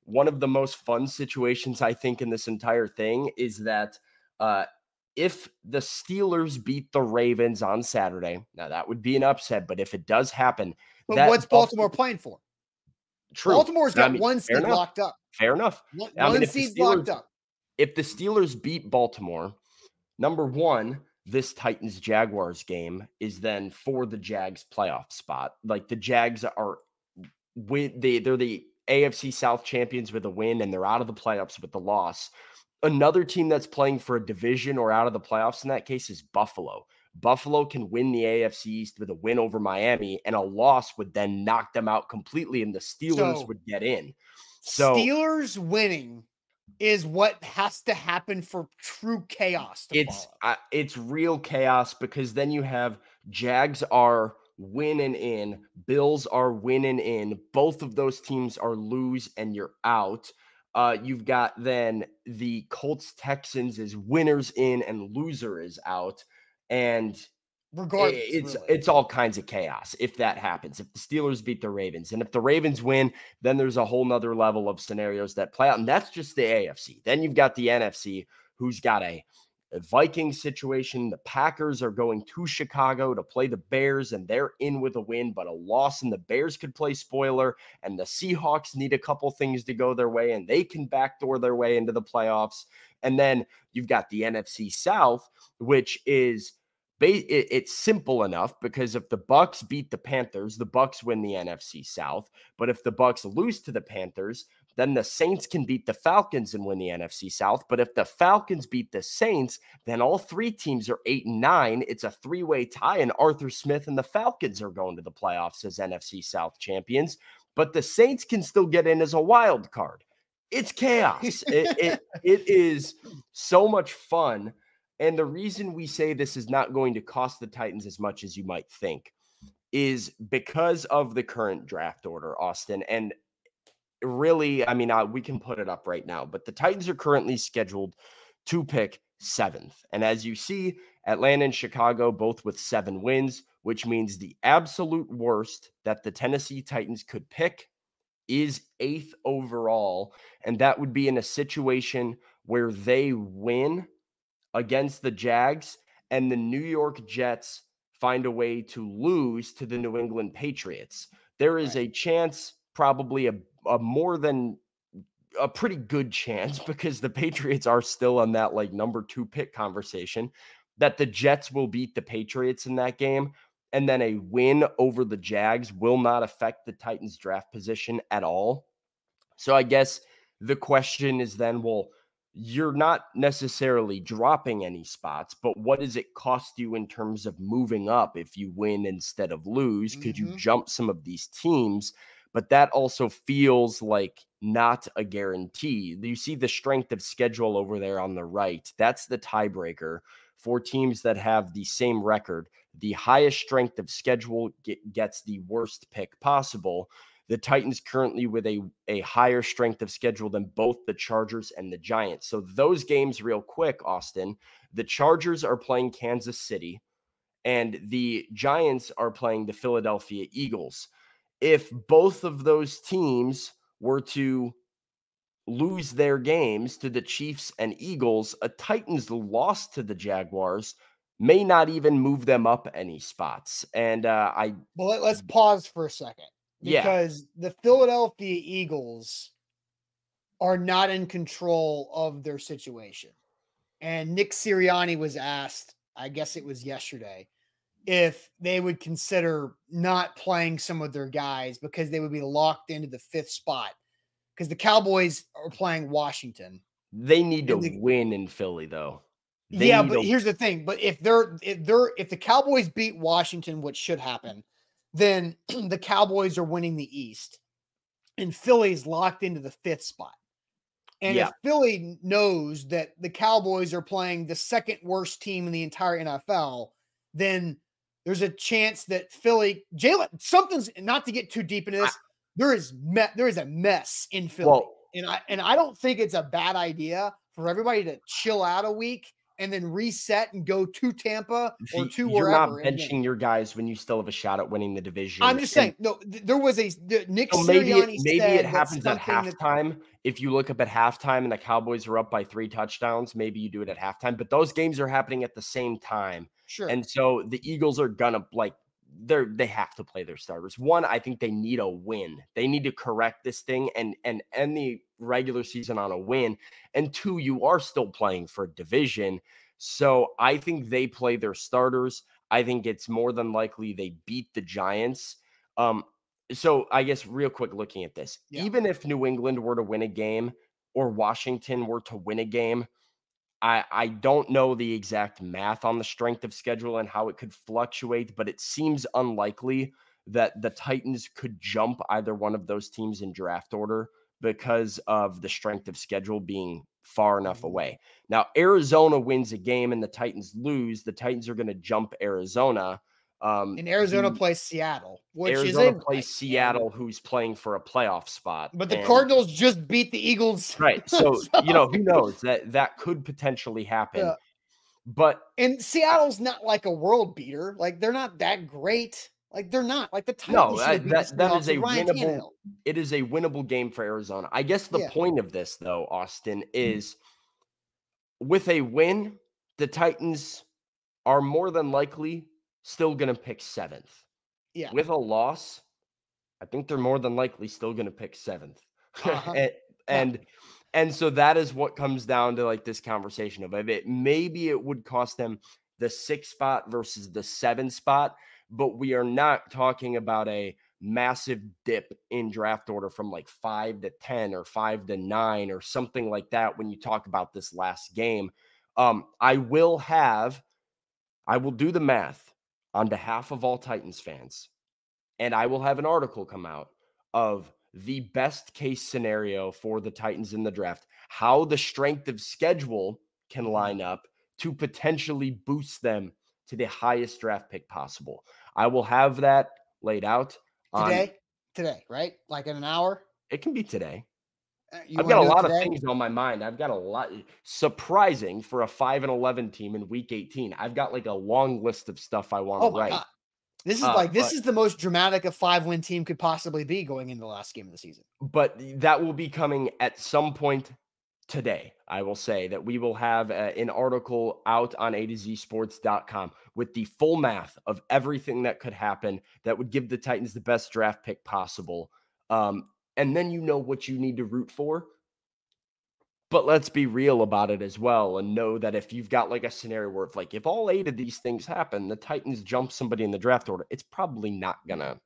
one of the most fun situations I think in this entire thing is that uh, if the Steelers beat the Ravens on Saturday, now that would be an upset, but if it does happen, but what's Baltimore playing for? True. Baltimore's got I mean, one seed locked up. Fair enough. One, I mean, seed locked up. If the Steelers beat Baltimore, number one, this Titans Jaguars game is then for the Jags playoff spot. Like the Jags are with they they're the AFC South champions with a win and they're out of the playoffs with the loss. Another team that's playing for a division or out of the playoffs in that case is Buffalo. Buffalo can win the AFC East with a win over Miami, and a loss would then knock them out completely, and the Steelers so, would get in. So Steelers winning is what has to happen for true chaos. it's uh, it's real chaos because then you have Jags are winning in. Bills are winning in. Both of those teams are lose and you're out. Uh, you've got then the Colts Texans is winners in and loser is out. And regardless, it's really. it's all kinds of chaos if that happens. If the Steelers beat the Ravens, and if the Ravens win, then there's a whole nother level of scenarios that play out. And that's just the AFC. Then you've got the NFC, who's got a Vikings situation. The Packers are going to Chicago to play the Bears, and they're in with a win, but a loss, and the Bears could play spoiler. And the Seahawks need a couple things to go their way, and they can backdoor their way into the playoffs. And then you've got the NFC South, which is it's simple enough because if the bucks beat the panthers the bucks win the nfc south but if the bucks lose to the panthers then the Saints can beat the Falcons and win the NFC South. But if the Falcons beat the Saints, then all three teams are eight and nine. It's a three way tie, and Arthur Smith and the Falcons are going to the playoffs as NFC South champions. But the Saints can still get in as a wild card. It's chaos. it, it, it is so much fun. And the reason we say this is not going to cost the Titans as much as you might think is because of the current draft order, Austin. And really, I mean, uh, we can put it up right now, but the Titans are currently scheduled to pick seventh. And as you see, Atlanta and Chicago both with seven wins, which means the absolute worst that the Tennessee Titans could pick is eighth overall. And that would be in a situation where they win against the Jags and the New York Jets find a way to lose to the New England Patriots. There is a chance, probably a a more than a pretty good chance because the Patriots are still on that like number two pick conversation that the Jets will beat the Patriots in that game. And then a win over the Jags will not affect the Titans draft position at all. So I guess the question is then, well, you're not necessarily dropping any spots, but what does it cost you in terms of moving up if you win instead of lose? Mm-hmm. Could you mm-hmm. jump some of these teams? But that also feels like not a guarantee. You see the strength of schedule over there on the right. That's the tiebreaker for teams that have the same record. The highest strength of schedule get, gets the worst pick possible. The Titans currently with a, a higher strength of schedule than both the Chargers and the Giants. So, those games, real quick, Austin, the Chargers are playing Kansas City and the Giants are playing the Philadelphia Eagles. If both of those teams were to lose their games to the Chiefs and Eagles, a Titans loss to the Jaguars may not even move them up any spots. And uh, I well, let, us pause for a second yeah. because the Philadelphia Eagles are not in control of their situation. And Nick Sirianni was asked, I guess it was yesterday, if they would consider not playing some of their guys because they would be locked into the fifth spot. Because the Cowboys are playing Washington. They need to the, win in Philly, though. They yeah, but to, here's the thing. But if they're if they're if the Cowboys beat Washington, what should happen, then the Cowboys are winning the East, and Philly's locked into the fifth spot. And yeah. if Philly knows that the Cowboys are playing the second worst team in the entire NFL, then there's a chance that Philly, Jalen, something's not to get too deep into this. I, there is me, there is a mess in Philly, well, and I and I don't think it's a bad idea for everybody to chill out a week and then reset and go to Tampa or to you're wherever. You're not benching your guys when you still have a shot at winning the division. I'm just saying, no, there was a Nick so maybe it, maybe it happens at halftime. That, if you look up at halftime and the Cowboys are up by three touchdowns, maybe you do it at halftime. But those games are happening at the same time, sure. And so the Eagles are gonna like they're they have to play their starters. One, I think they need a win. They need to correct this thing and and end the regular season on a win. And two, you are still playing for division. So I think they play their starters. I think it's more than likely they beat the Giants. Um, so I guess real quick looking at this, yeah. even if New England were to win a game or Washington were to win a game, I, I don't know the exact math on the strength of schedule and how it could fluctuate, but it seems unlikely that the Titans could jump either one of those teams in draft order because of the strength of schedule being far enough mm-hmm. away. Now, Arizona wins a game and the Titans lose. The Titans are going to jump Arizona. Um, and Arizona plays Seattle, which Arizona is plays Seattle, who's playing for a playoff spot. But the and, Cardinals just beat the Eagles, right? So, so, you know who knows that that could potentially happen. Yeah. But and Seattle's not like a world beater; like they're not that great. Like they're not like the Titans. No, that, that, that is a winnable. It is a winnable game for Arizona. I guess the yeah. point of this, though, Austin, mm-hmm. is with a win, the Titans are more than likely still going to pick seventh. Yeah. With a loss, I think they're more than likely still going to pick 7th uh-huh. and, and and so that is what comes down to like this conversation of it. Maybe it would cost them the six spot versus the seven spot, but we are not talking about a massive dip in draft order from like five to 10 or five to nine or something like that when you talk about this last game. Um, I will have, I will do the math on behalf of all Titans fans, and I will have an article come out of the best case scenario for the Titans in the draft, how the strength of schedule can mm-hmm. line up to potentially boost them to the highest draft pick possible. I will have that laid out today. Today, right? Like in an hour? It can be today. Uh, I've got a lot of things on my mind. I've got a lot surprising for a 5 and 11 team in week 18. I've got like a long list of stuff I want to oh write. God. This is uh, like this but, is the most dramatic a five win team could possibly be going into the last game of the season. But that will be coming at some point today. I will say that we will have uh, an article out on A to Z sports.com with the full math of everything that could happen that would give the Titans the best draft pick possible. Um, and then you know what you need to root for. But let's be real about it as well and know that if you've got like a scenario where if like if all eight of these things happen, the Titans jump somebody in the draft order, it's probably not gonna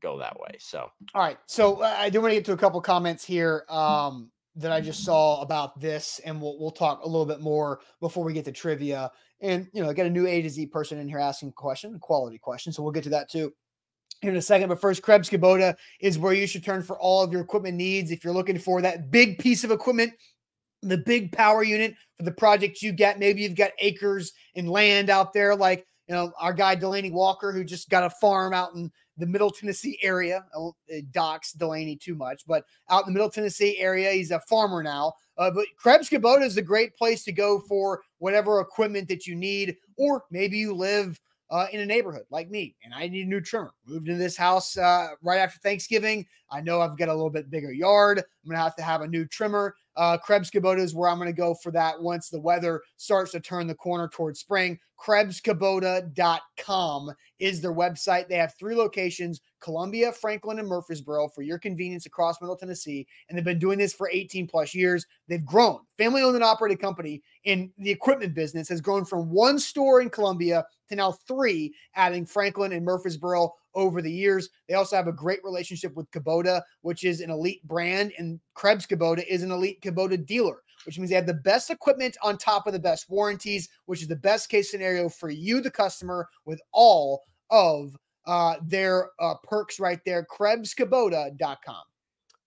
go that way. So all right. So uh, I do want to get to a couple comments here. Um that I just saw about this, and we'll we'll talk a little bit more before we get to trivia. And you know, I got a new A to Z person in here asking a question, a quality question, so we'll get to that too. In a second. But first, Krebs Kubota is where you should turn for all of your equipment needs. If you're looking for that big piece of equipment, the big power unit for the project you get, maybe you've got acres and land out there, like you know our guy Delaney Walker, who just got a farm out in the Middle Tennessee area. I won't uh, dox Delaney too much, but out in the Middle Tennessee area, he's a farmer now. Uh, but Krebs Kubota is a great place to go for whatever equipment that you need, or maybe you live uh, in a neighborhood like me, and I need a new trimmer. Moved into this house uh, right after Thanksgiving. I know I've got a little bit bigger yard. I'm gonna have to have a new trimmer. Uh, Krebs Kubota is where I'm gonna go for that once the weather starts to turn the corner towards spring. KrebsKubota.com is their website. They have three locations Columbia, Franklin, and Murfreesboro for your convenience across Middle Tennessee. And they've been doing this for 18 plus years. They've grown. Family owned and operated company in the equipment business has grown from one store in Columbia to now three, adding Franklin and Murfreesboro over the years. They also have a great relationship with Kubota, which is an elite brand, and Krebs Kubota is an elite Kubota dealer which means they have the best equipment on top of the best warranties, which is the best case scenario for you, the customer, with all of uh, their uh, perks right there. KrebsKubota.com.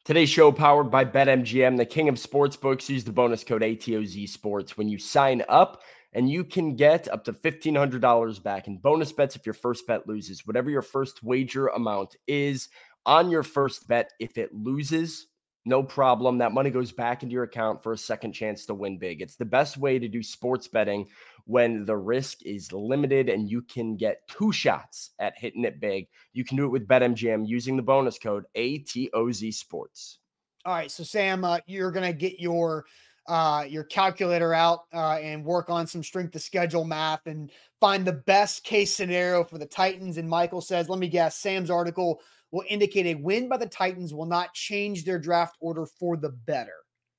Today's show powered by BetMGM, the king of sportsbooks. Use the bonus code ATOZ Sports when you sign up, and you can get up to $1,500 back in bonus bets if your first bet loses. Whatever your first wager amount is on your first bet, if it loses, no problem. That money goes back into your account for a second chance to win big. It's the best way to do sports betting when the risk is limited and you can get two shots at hitting it big. You can do it with BetMGM using the bonus code ATOZ Sports. All right, so Sam, uh, you're gonna get your uh, your calculator out uh, and work on some strength to schedule math and find the best case scenario for the Titans. And Michael says, let me guess, Sam's article will indicate a win by the Titans will not change their draft order for the better,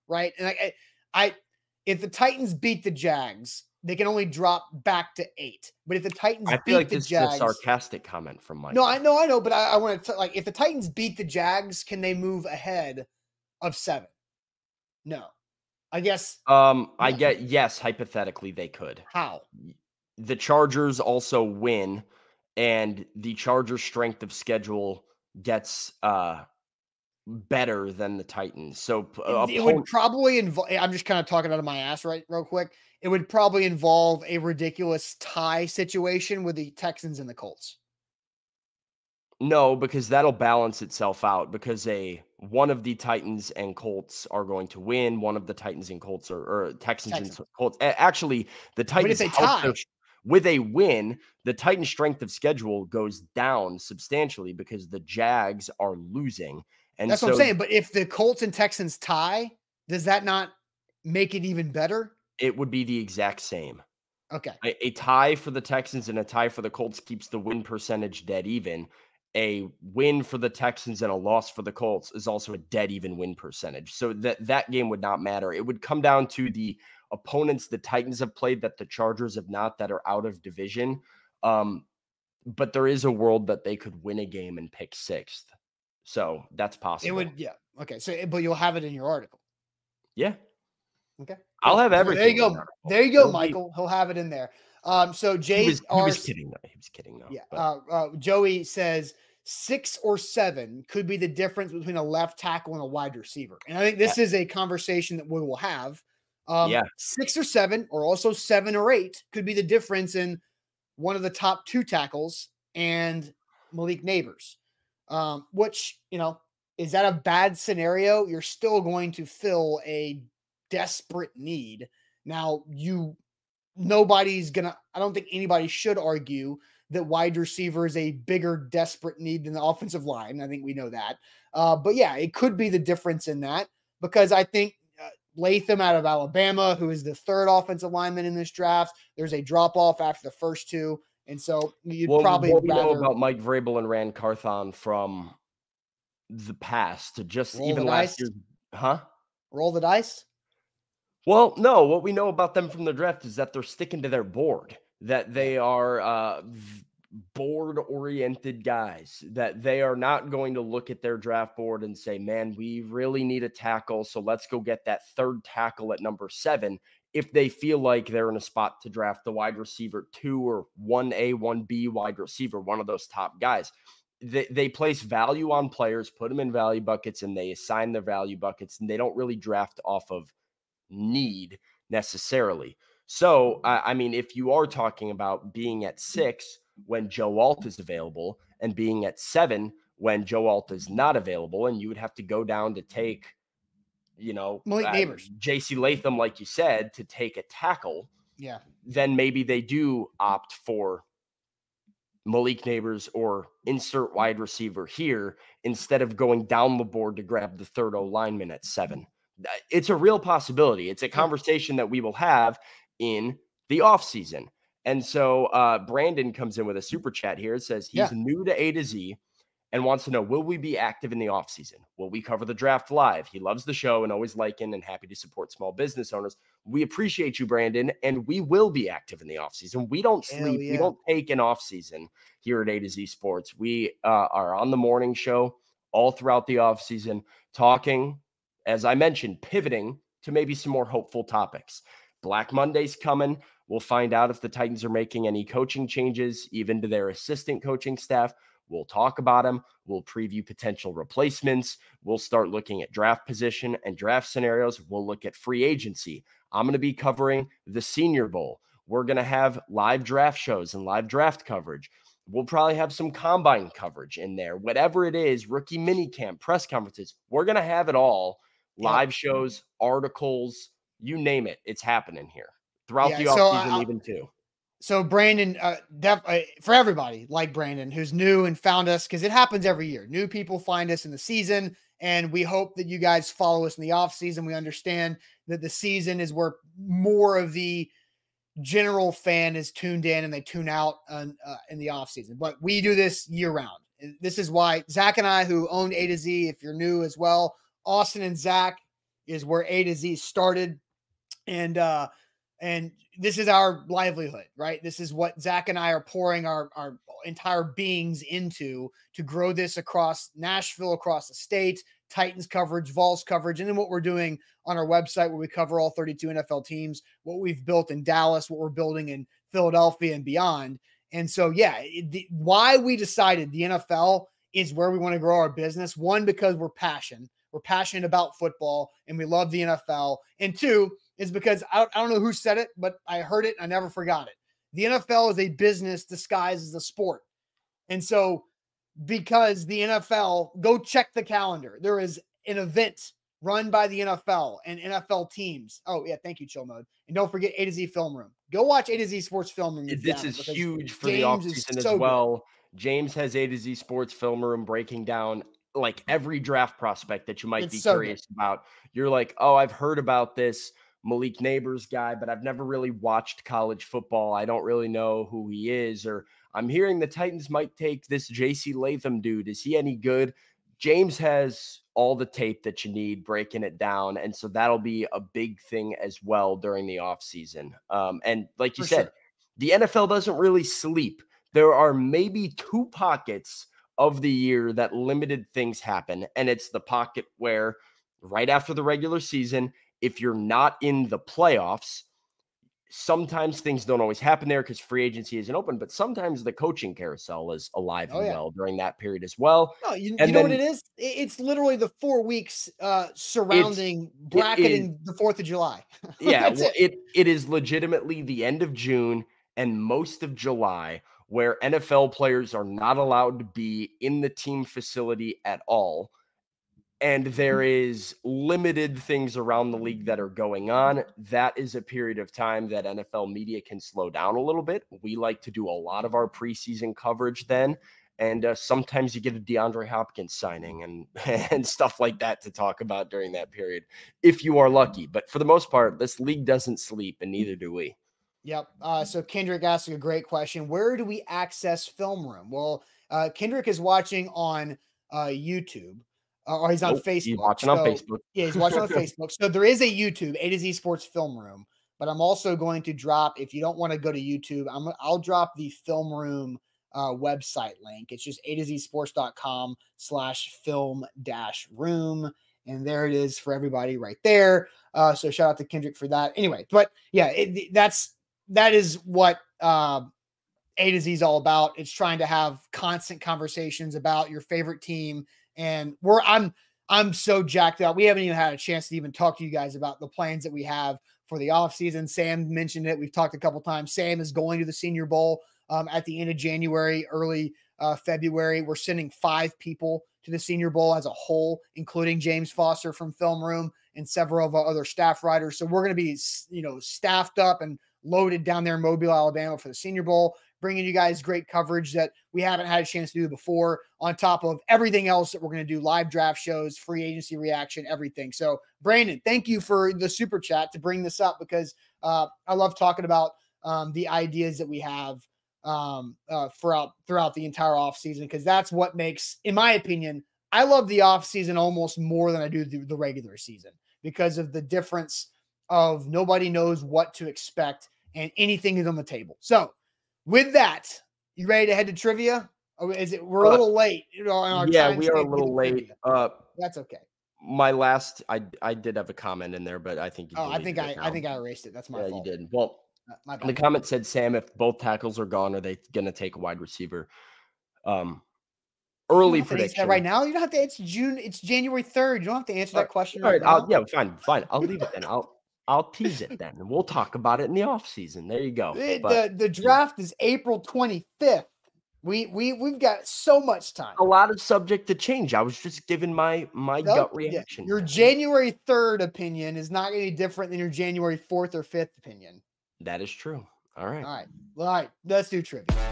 right? And I, I if the Titans beat the Jags, they can only drop back to eight. But if the Titans, I feel like this Jags, is a sarcastic comment from Mike. No, I know, I know, but I, I want to like if the Titans beat the Jags, can they move ahead of seven? No, I guess. Um, I get yes. Hypothetically, they could. How? The Chargers also win, and the Chargers' strength of schedule gets uh better than the Titans. So uh, it would probably involve. I'm just kind of talking out of my ass, right? Real quick, it would probably involve a ridiculous tie situation with the Texans and the Colts. No, because that'll balance itself out. Because a one of the Titans and Colts are going to win. One of the Titans and Colts are or Texans, Texans. and Colts. Actually, the Titans. Their, with a win, the Titans' strength of schedule goes down substantially because the Jags are losing. And that's so, what I'm saying. But if the Colts and Texans tie, does that not make it even better? It would be the exact same. Okay. A, a tie for the Texans and a tie for the Colts keeps the win percentage dead even. A win for the Texans and a loss for the Colts is also a dead even win percentage. So that that game would not matter. It would come down to the opponents the Titans have played that the Chargers have not that are out of division. Um, but there is a world that they could win a game and pick sixth. So that's possible. It would, yeah. Okay. So, but you'll have it in your article. Yeah. Okay. I'll have everything. there you go. There you go, Michael. He'll have it in there. Um, so Jay, he was, he was kidding though. He was kidding though. Yeah. Uh, uh, Joey says six or seven could be the difference between a left tackle and a wide receiver, and I think this yeah. is a conversation that we will have um, yeah. Six or seven, or also seven or eight, could be the difference in one of the top two tackles and Malik Nabers. Um, which, you know, is that a bad scenario? You're still going to fill a desperate need. Now, you, nobody's to, I don't think anybody should argue that wide receiver is a bigger desperate need than the offensive line. I think we know that. Uh, but yeah, it could be the difference in that because I think Latham out of Alabama, who is the third offensive lineman in this draft. There's a drop off after the first two. And so you'd well, probably what we know about Mike Vrabel and Ran Carthon from the past, just Roll even last year, huh? Roll the dice. Well, no. What we know about them from the draft is that they're sticking to their board. That they are uh, board oriented guys that they are not going to look at their draft board and say, man, we really need a tackle. So let's go get that third tackle at number seven. If they feel like they're in a spot to draft the wide receiver two or 1A, 1B wide receiver, one of those top guys. they, they place value on players, put them in value buckets, and they assign their value buckets, and they don't really draft off of need necessarily. So, I, I mean, if you are talking about being at six when Joe Alt is available and being at seven when Joe Alt is not available, and you would have to go down to take, you know, Malik uh, Nabers. JC Latham, like you said, to take a tackle, Yeah. then maybe they do opt for Malik Nabers or insert wide receiver here instead of going down the board to grab the third O lineman at seven. Uh, It's a real possibility. It's a conversation that we will have in the offseason. And so uh, Brandon comes in with a super chat here. It says he's Yeah. new to A to Z and wants to know Will we be active in the offseason? Will we cover the draft live? He loves the show and always liking and happy to support small business owners. We appreciate you, Brandon, and we will be active in the offseason. We don't sleep, we don't take an offseason here at A to Z Sports. We uh, are on the morning show all throughout the offseason, talking, as I mentioned, pivoting to maybe some more hopeful topics. Black Monday's coming. We'll find out if the Titans are making any coaching changes, even to their assistant coaching staff. We'll talk about them. We'll preview potential replacements. We'll start looking at draft position and draft scenarios. We'll look at free agency. I'm going to be covering the Senior Bowl. We're going to have live draft shows and live draft coverage. We'll probably have some combine coverage in there. Whatever it is, rookie minicamp, press conferences, we're going to have it all. Live shows, articles, you name it. It's happening here throughout Yeah, the so offseason, I- even too. So Brandon, uh, def- uh, for everybody like Brandon who's new and found us, because it happens every year. New people find us in the season, and we hope that you guys follow us in the off season. We understand that the season is where more of the general fan is tuned in and they tune out on, uh, in the off season. But we do this year round. This is why Zach and I, who own A to Z, if you're new as well, Austin and Zach is where A to Z started, and uh, and this is our livelihood, right? This is what Zach and I are pouring our our entire beings into to grow this across Nashville, across the state, Titans coverage, Vols coverage, and then what we're doing on our website where we cover all 32 NFL teams, what we've built in Dallas, what we're building in Philadelphia and beyond. And so, yeah, the, why we decided the NFL is where we want to grow our business. One, because we're passionate, we're passionate about football, and we love the NFL. And two, is because I don't, I don't know who said it, but I heard it. And I never forgot it. The NFL is a business disguised as a sport. And so, because the NFL, go check the calendar. There is an event run by the NFL and NFL teams. Oh, yeah. Thank you, Chill Mode. And don't forget A to Z Film Room. Go watch A to Z Sports Film Room. This is huge for James the offseason so as good. well. James has A to Z Sports Film Room breaking down like every draft prospect that you might It's be so good. curious about. You're like, oh, I've heard about this Malik Nabers guy, but I've never really watched college football. I don't really know who he is. Or I'm hearing the Titans might take this JC Latham dude. Is he any good? James has all the tape that you need breaking it down. And so that'll be a big thing as well during the offseason. Um, and like you For said, sure. the NFL doesn't really sleep. There are maybe two pockets of the year that limited things happen. And it's the pocket where right after the regular season, if you're not in the playoffs, sometimes things don't always happen there because free agency isn't open, but sometimes the coaching carousel is alive Oh, and yeah. well during that period as well. No, you, And you know what it is? It's literally the four weeks uh, surrounding bracketing the 4th of July. Yeah, well, it. it it is legitimately the end of June and most of July where NFL players are not allowed to be in the team facility at all. And there is limited things around the league that are going on. That is a period of time that NFL media can slow down a little bit. We like to do a lot of our preseason coverage then. And uh, sometimes you get a DeAndre Hopkins signing and and stuff like that to talk about during that period if you are lucky. But for the most part, this league doesn't sleep, and neither do we. Yep. Uh, so Kendrick asked a great question. Where do we access Film Room? Well, uh, Kendrick is watching on uh, YouTube, uh, or he's on Facebook. He's watching on Facebook. Yeah, he's watching on Facebook. So there is a YouTube A to Z Sports Film Room, but I'm also going to drop. If you don't want to go to YouTube, I'm I'll drop the Film Room uh, website link. It's just A to Z Sports.com slash film dash room. And there it is for everybody right there. Uh, so shout out to Kendrick for that. Anyway, but yeah, it, that's that is what uh, A to Z is all about. It's trying to have constant conversations about your favorite team. And we're I'm I'm so jacked up. We haven't even had a chance to even talk to you guys about the plans that we have for the offseason. Sam mentioned it. We've talked a couple times. Sam is going to the Senior Bowl um, at the end of January, early uh, February. We're sending five people to the Senior Bowl as a whole, including James Foster from Film Room and several of our other staff writers. So we're going to be, you know, staffed up and loaded down there in Mobile, Alabama for the Senior Bowl, bringing you guys great coverage that we haven't had a chance to do before, on top of everything else that we're going to do live draft shows, free agency reaction, everything. So, Brandon, thank you for the super chat to bring this up because uh, I love talking about um, the ideas that we have um, uh, throughout throughout the entire offseason because that's what makes, in my opinion, I love the offseason almost more than I do the, the regular season because of the difference of nobody knows what to expect and anything is on the table. So, with that, you ready to head to trivia? Or is it we're a little late? You know, yeah, we are a little late. Uh, That's okay. My last, I I did have a comment in there, but I think. oh, I think I I think I erased it. That's my yeah, fault. you did. Well, uh, the comment said, "Sam, if both tackles are gone, are they going to take a wide receiver?" Um, early prediction right now. You don't have to. It's June. It's January third. You don't have to answer that question. All right. right yeah, fine, fine. I'll leave it then. I'll I'll tease it then, and we'll talk about it in the off season. There you go. The but, the, the draft is April twenty fifth. We we we've got so much time. A lot of subject to change. I was just giving my my gut reaction. Yeah. Your January third opinion is not be different than your January fourth or fifth opinion. That is true. All right. All right. All right. Let's do trivia.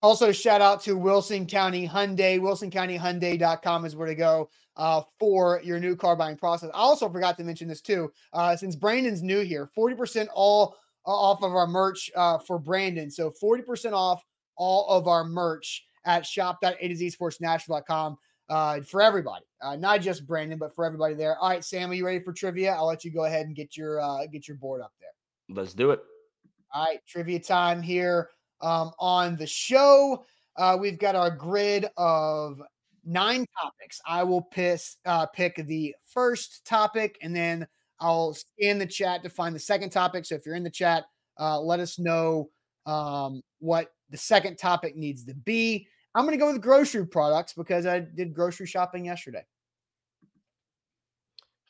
Also, shout out to Wilson County Hyundai. WilsonCountyHyundai.com is where to go uh, for your new car buying process. I also forgot to mention this too. Uh, since Brandon's new here, 40% all uh, off of our merch uh, for Brandon. So 40% off all of our merch at shop.a2zsportsnashville.com uh, for everybody, uh, not just Brandon, but for everybody there. All right, Sam, are you ready for trivia? I'll let you go ahead and get your uh, get your board up there. Let's do it. All right, trivia time here um, on the show. Uh, we've got our grid of nine topics. I will piss, uh, pick the first topic and then I'll scan the chat to find the second topic. So if you're in the chat, uh, let us know um, what the second topic needs to be. I'm going to go with grocery products because I did grocery shopping yesterday.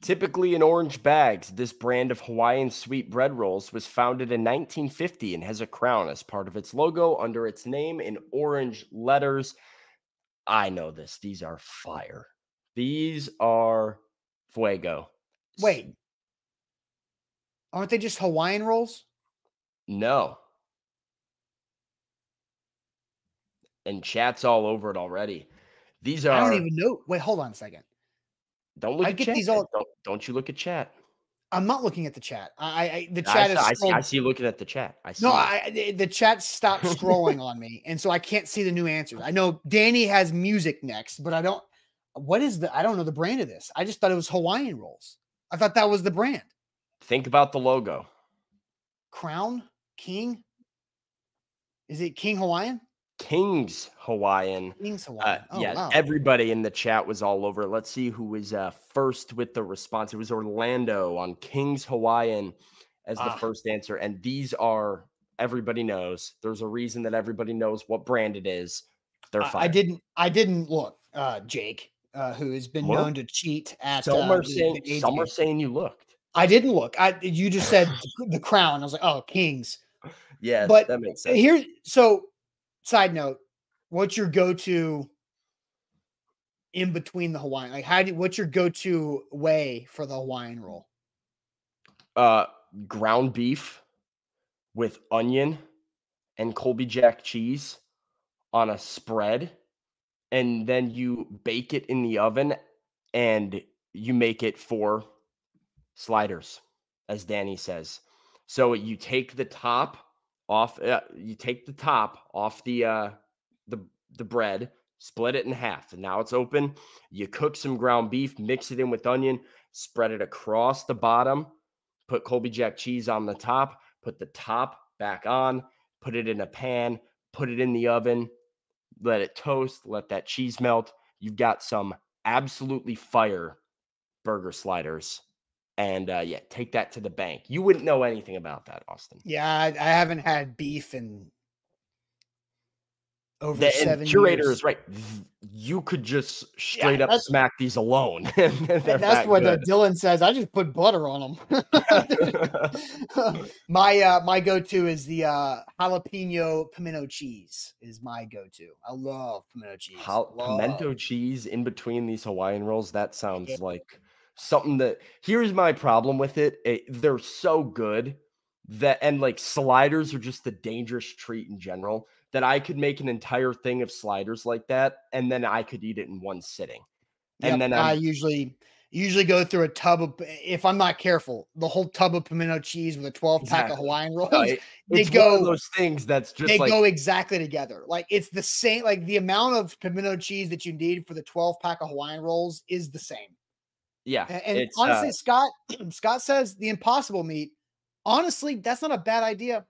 Typically in orange bags, this brand of Hawaiian sweet bread rolls was founded in 1950 and has a crown as part of its logo under its name in orange letters. I know this. These are fire. These are fuego. Wait. Aren't they just Hawaiian rolls? No. And chat's all over it already. These are I don't even know. Wait, hold on a second. Don't look I at get chat. These all... don't, don't you look at chat. I'm not looking at the chat. I, I the chat I, is. I see, I see you looking at the chat. I see. No, I, the chat stopped scrolling on me, and so I can't see the new answers. I know Danny has music next, but I don't. What is the? I don't know the brand of this. I just thought it was Hawaiian rolls. I thought that was the brand. Think about the logo. Crown King. Is it King Hawaiian? Kings Hawaiian. Kings uh, Hawaiian. Uh, oh, yeah, wow. everybody in the chat was all over. Let's see who was uh, first with the response. It was Orlando on Kings Hawaiian as the ah. first answer. And these are everybody knows. There's a reason that everybody knows what brand it is. They're fine. I didn't. I didn't look, uh, Jake, uh, who has been known to cheat at. Some are uh, saying. some are saying you looked. I didn't look. I you just said the crown. I was like, oh, Kings. Yeah, but that makes sense. Here, so side note, what's your go-to in between the Hawaiian? Like how do what's your go-to way for the Hawaiian roll? Uh ground beef with onion and Colby Jack cheese on a spread and then you bake it in the oven and you make it for sliders as Danny says. So you take the top off uh, you take the top off the uh the the bread split it in half and now it's open. You cook some ground beef mix it in with onion spread it across the bottom put colby jack cheese on the top put the top back on put it in a pan put it in the oven let it toast let that cheese melt. You've got some absolutely fire burger sliders And uh, yeah, take that to the bank. You wouldn't know anything about that, Austin. Yeah, I, I haven't had beef in over The seven curator years. is right. You could just straight up smack these alone. and that's that what uh, good. Dylan says. I just put butter on them. my uh, my go-to is the uh, jalapeno pimento cheese. Is my go-to. I love pimento cheese. How Love. pimento cheese in between these Hawaiian rolls? That sounds like something that. Here's my problem with it. it. They're so good that, and like sliders are just a dangerous treat in general. That I could make an entire thing of sliders like that, and then I could eat it in one sitting. Yep, And then I I'm, usually usually go through a tub of eh, if I'm not careful, the whole tub of pimento cheese with a 12 pack of Hawaiian rolls. it- they it's one of go- those things that's just they like go exactly together. Like it's the same. Like the amount of pimento cheese that you need for the 12 pack of Hawaiian rolls is the same. Yeah. A- And, honestly, uh, Scott Scott says the impossible meat. Honestly, that's not a bad idea.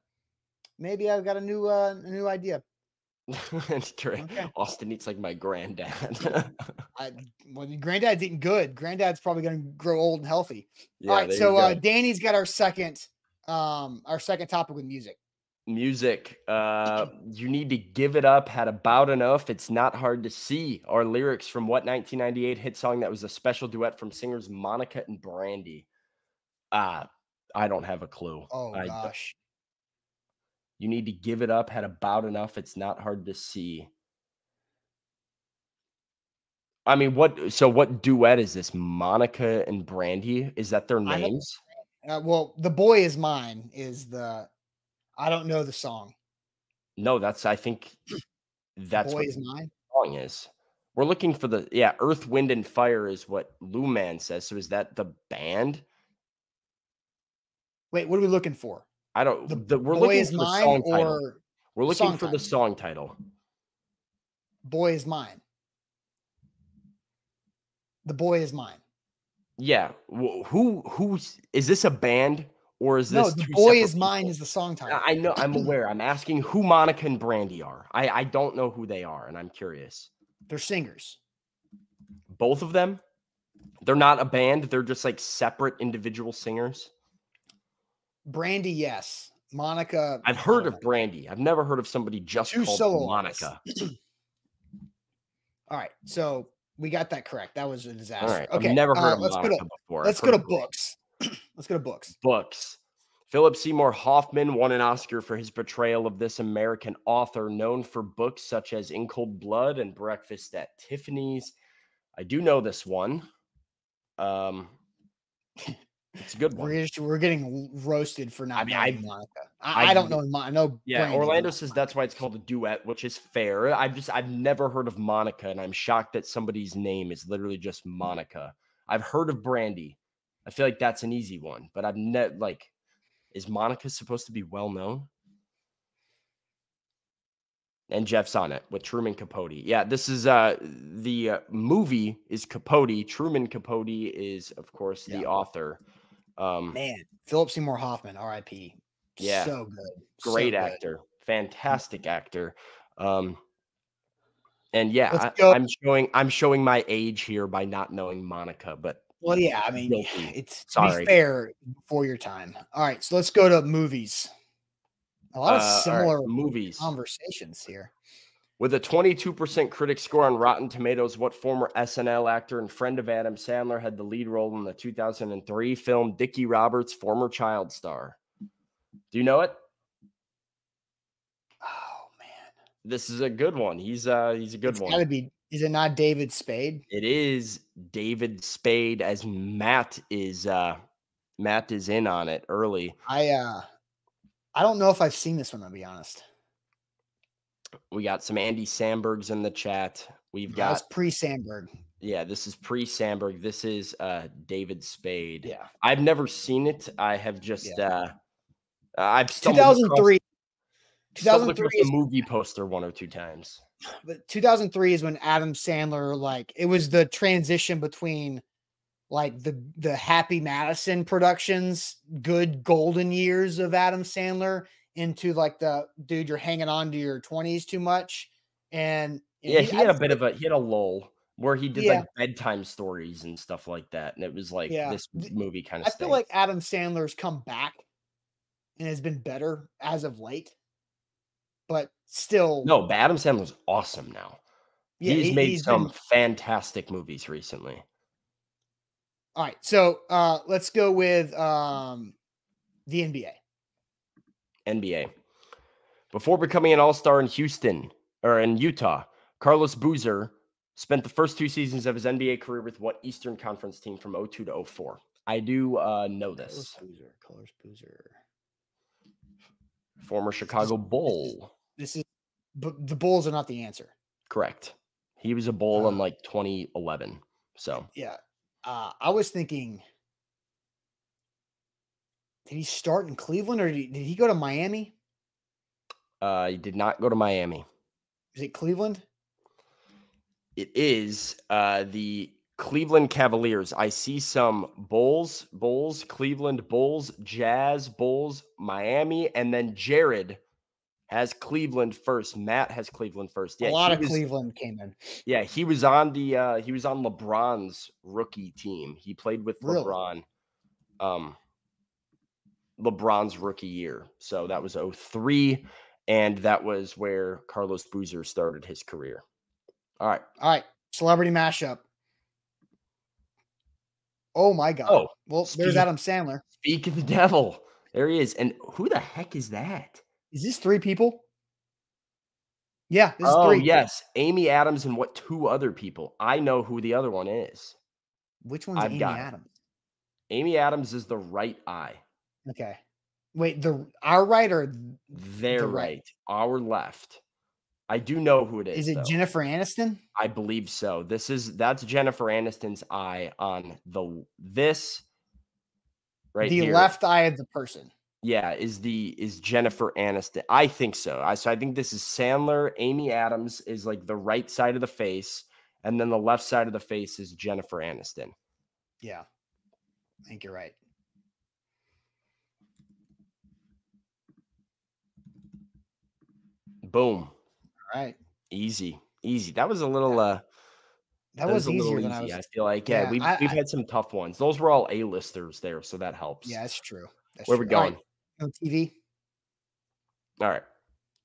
Maybe I've got a new uh, a new idea. Okay. Austin eats like my granddad. I, well, your granddad's eating good. Granddad's probably going to grow old and healthy. yeah, All right, there you so uh. Danny's got our second um our second topic with music. Music uh you need to give it up had about enough. It's not hard to see our lyrics from what 1998 hit song that was a special duet from singers monica and brandy. Uh i don't have a clue. Oh I gosh. you need to give it up had about enough. It's not hard to see. I mean what so what duet is this? Monica and brandy? Is that their names? Uh, well, the boy is mine is the I don't know the song. no that's i think that's boy what is mine. song is. We're looking for the yeah, Earth, Wind, and Fire is what Lou Man says. So is that the band? Wait, what are we looking for? I don't. The The, we're looking for the song title. We're looking for the song title. boy is mine. The boy is mine. Yeah. Who who's is this a band or is No, this the boy separate is mine people? is the song title. I I know. I'm aware. I'm asking who Monica and Brandy are. I I don't know who they are, and I'm curious. They're singers. Both of them. They're not a band. They're just like separate individual singers. Brandy, yes. Monica. I've heard of Brandy. I've never heard of somebody just Two called solo. Monica. All right, so we got that correct. That was a disaster. All right. Okay, I've never heard uh, of let's Monica go to before. Let's go to of Brandy. books. let's go to books. Books. Philip Seymour Hoffman won an Oscar for his portrayal of this American author, known for books such as In Cold Blood and Breakfast at Tiffany's. I do know this one. Um, it's a good one. We're just, we're getting roasted for not I mean, knowing I- Monica. I, I, I- don't know. I know. Yeah, Brandy, Orlando says that's why it's called a duet, which is fair. I've just I've never heard of Monica, and I'm shocked that somebody's name is literally just Monica. I've heard of Brandy. I feel like that's an easy one, but I've never like, is Monica supposed to be well known? And Jeff's on it with Truman Capote. Yeah, this is uh the uh, movie is Capote. Truman Capote is of course the Yeah. author. Um, Man, Philip Seymour Hoffman, R.I.P. Yeah. so good, so great good. actor, fantastic actor. Um, and yeah, I, I'm showing I'm showing my age here by not knowing Monica, but Well, yeah, I mean, Guilty. it's Sorry. be fair for your time. All right, so let's go to movies. A lot uh, of right, similar movies conversations here. with a 22% critic score on Rotten Tomatoes. What former SNL actor and friend of Adam Sandler had the lead role in the 2003 film Dickie Roberts' former child star? Do you know it? Oh man, This is a good one. He's uh he's a good it's one. got to be. Is it not David Spade? It is David Spade as Matt is uh Matt is in on it early. I uh, I don't know if I've seen this one. To be honest, We got some Andy Sandbergs in the chat. We've got pre Sandberg. yeah, this is pre Sandberg. This is uh David Spade. Yeah, I've never seen it. I have just Yeah. uh I've two stumbled thousand across- three. stumbled 2003 across the movie poster one or two times. But 2003 is when Adam Sandler like it was the transition between like the the Happy Madison productions, good golden years of Adam Sandler into like the dude you're hanging on to your 20s too much and Yeah, he had a bit of a he had a lull. where he did Yeah. like bedtime stories and stuff like that. And it was like Yeah. this movie kind of I feel like Adam Sandler's come back and has been better as of late, but still, no, but Adam Sandler's awesome now. yeah, he's he- made he's some been- fantastic movies recently. all right, so uh, let's go with um, the NBA. NBA. Before becoming an all-star in Houston or in Utah, Carlos Boozer spent the first two seasons of his NBA career with what Eastern Conference team from 02 to 04? I do uh, know this. Boozer, Carlos Boozer. Former Chicago Bull. But the Bulls are not the answer. Correct. He was a Bull in Uh, like 2011. So Yeah, uh, I was thinking, did he start in Cleveland or did he, did he go to Miami? uh, he did not go to Miami. Is it Cleveland? It is uh, the Cleveland Cavaliers. I see some Bulls, Bulls, Cleveland Bulls, Jazz, Bulls, Miami, and then Jared has Cleveland first. Matt has Cleveland first. Yeah, a lot of was- Cleveland came in. Yeah, he was on the uh he was on LeBron's rookie team. He played with Really? LeBron. Um LeBron's rookie year. So that was 03 and that was where Carlos Boozer started his career. All right. All right, celebrity mashup. Oh my god. Oh, well, there's Adam Sandler. Speak of the devil. There he is. And who the heck is that? Is this three people? Yeah, this oh, is three. yes. Amy Adams and what two other people? I know who the other one is. Which one's I've Amy it. Adams? Amy Adams is the right eye. Okay. Wait, the our right or Their right. right. Our left. I do know who it is. is it though. Jennifer Aniston? I believe so. This is that's Jennifer Aniston's eye on the this right the here. left eye of the person. Yeah, is the is Jennifer Aniston. I think so. I so I think this is Sandler. Amy Adams is like the right side of the face, and then the left side of the face is Jennifer Aniston. Yeah. I think you're right. Boom. All right. Easy. Easy. That was a little uh That, was, a little easier than I easy, was. feel like. Yeah, yeah, we've I- we've I- had some tough ones. Those were all A-listers there, so that helps. Yeah, that's true. That's Where we true. Right, going? No TV. All right.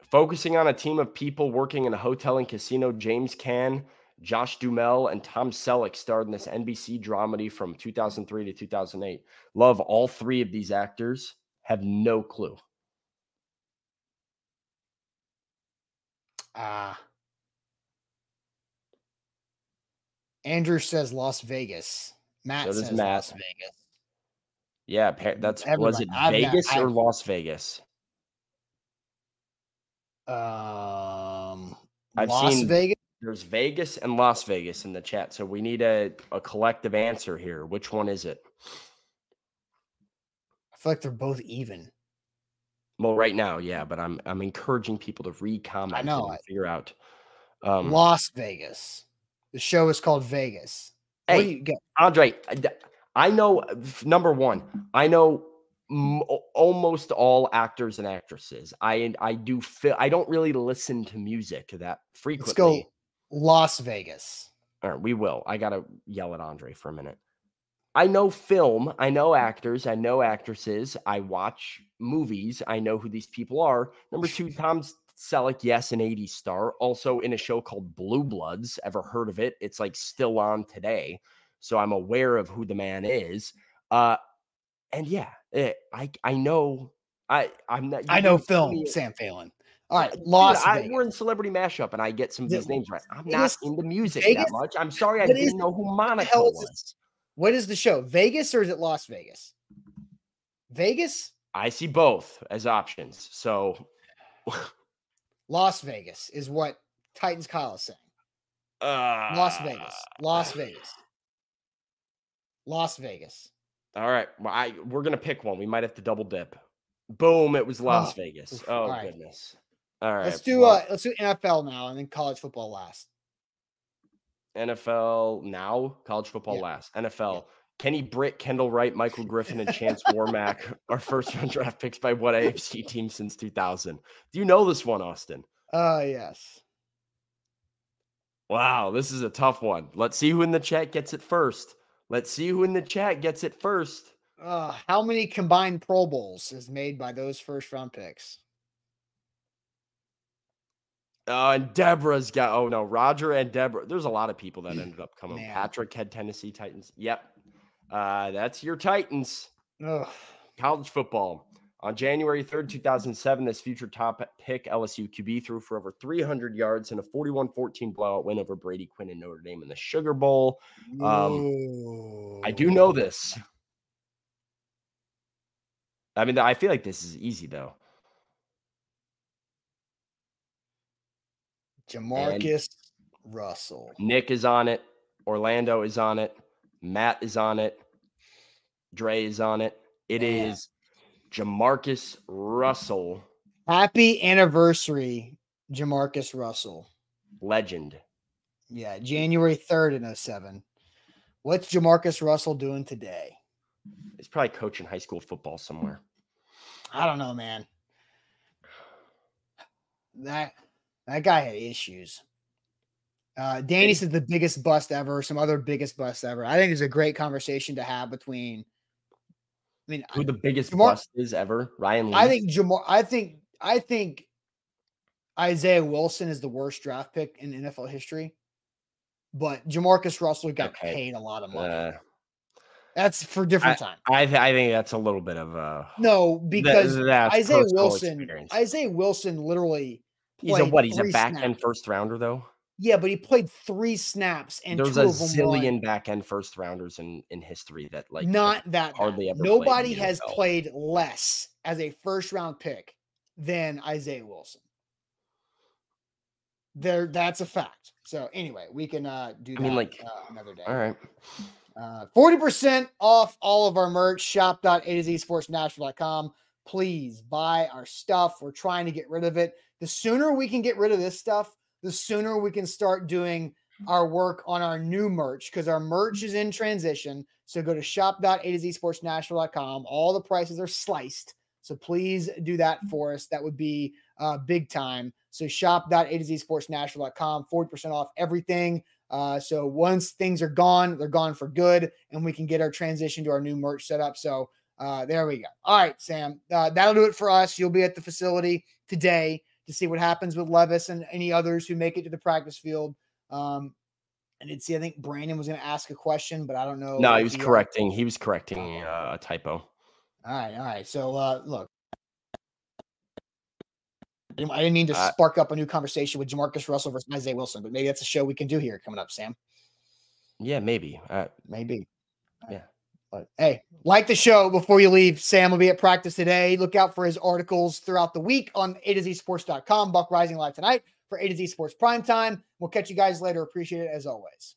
Focusing on a team of people working in a hotel and casino, James Caan, Josh Duhamel, and Tom Selleck starred in this NBC dramedy from 2003 to 2008. Love all three of these actors. Have no clue. Ah. Andrew says Las Vegas. Matt does says Matt. Las Vegas. Yeah, that's was it I've Vegas or I've- Las Vegas? Um, I've Las seen- Vegas. There's Vegas and Las Vegas in the chat, so we need a, a collective answer here. Which one is it? I feel like they're both even. Well, right now, yeah, but I'm I'm encouraging people to re-comment know, and I- figure out. Um, Las Vegas. The show is called Vegas. Hey? Andre, I know number one. I know m- almost all actors and actresses. I I do feel I don't really listen to music that frequently. Let's go Las Vegas. All right, we will. I gotta yell at Andre for a minute. I know film. I know actors. I know actresses. I watch movies. I know who these people are. Number two, Tom Selleck, yes, an 80s star. Also in a show called Blue Bloods. Ever heard of it? It's like still on today. So I'm aware of who the man is. Uh and yeah, eh, I I know I I'm not I know can tell me- film, Sam Phelan. All right, Dude, Las I- we're in celebrity mashup, and I get some of these names right. I'm not into music Vegas? that much. I'm sorry, I What didn't is- know who Monica was. What is the show? Vegas or is it Las Vegas? Vegas? I see both as options. So, Las Vegas is what Titans Kyle is saying. uh, Las Vegas. Las Vegas. Las Vegas. All right, well, I we're gonna pick one. We might have to double dip. Boom! It was Las Oh, Vegas. Oh all right. goodness. All right. Let's do well, uh let's do NFL now and then college football last. NFL now, college football Yeah. last. NFL. Kenny Britt, Kendall Wright, Michael Griffin, and Chance Warmack are first round draft picks by what AFC team since 2000? Do you know this one, Austin? Uh yes. Wow, this is a tough one. Let's see who in the chat gets it first. Let's see who in the chat gets it first. Uh, how many combined Pro Bowls is made by those first round picks? Uh, and Deborah's got. Oh no, Roger and Deborah. There's a lot of people that ended up coming. Man. Patrick had Tennessee Titans. Yep, uh, that's your Titans. Ugh. College football. On January 3rd, 2007, this future top pick LSU QB threw for over 300 yards in a 41 14 blowout win over Brady Quinn and Notre Dame in the Sugar Bowl. Um, I do know this. I mean, I feel like this is easy though. Jamarcus Russell. Nick is on it. Orlando is on it. Matt is on it. Dre is on it. It is Jamarcus Russell, Happy anniversary, Jamarcus Russell. legend. Yeah, January 3rd in 07. What's Jamarcus Russell doing today? He's probably coaching high school football somewhere. I don't know, man. That that guy had issues. Uh, Danny says the biggest bust ever. Some other biggest bust ever. I think it's a great conversation to have between. I mean, Who the biggest Jamar- bust is ever? Ryan Leaf. I think Jamar. I think I think Isaiah Wilson is the worst draft pick in NFL history, but Jamarcus Russell got Okay. paid a lot of money. Uh, That's for different time. I th- I think that's a little bit of a No, because that's Isaiah Wilson, experience. Isaiah Wilson literally He's a what? He's a back end first rounder though. Yeah, but he played three snaps and There's two a of them were zillion back end first rounders in in history that like not that hardly ever Nobody the has played less as a first round pick than Isaiah Wilson. There, that's a fact. So anyway, we can uh do I that mean, like, uh, another day. All right. Uh, 40% off all of our merch. Shop.a to z sportsnashville.com. Please buy our stuff. We're trying to get rid of it. The sooner we can get rid of this stuff, the sooner we can start doing our work on our new merch because our merch is in transition. So go to shop.a to z sportsnashville.com. All the prices are sliced. So please do that for us. That would be uh, big time. So shop.a to z sportsnashville.com. 40% off everything. Uh, so once things are gone, they're gone for good, and we can get our transition to our new merch set up. So uh, there we go. All right, Sam, uh, that'll do it for us. You'll be at the facility today to see what happens with Levis and any others who make it to the practice field. Um, I did see. I think Brandon was going to ask a question, but I don't know. No, he was uh, correcting. He was correcting uh, a typo. All right, all right. So uh, look. I didn't- I didn't mean to Uh, spark up a new conversation with Jamarcus Russell versus Isaiah Wilson, but maybe that's a show we can do here coming up, Sam. Yeah, maybe. Uh, Maybe. Yeah. But hey, like the show before you leave. Sam will be at practice today. Look out for his articles throughout the week on A to Z Sports.com. Buck Rising Live tonight for A to Z Sports Prime Time. We'll catch you guys later. Appreciate it as always.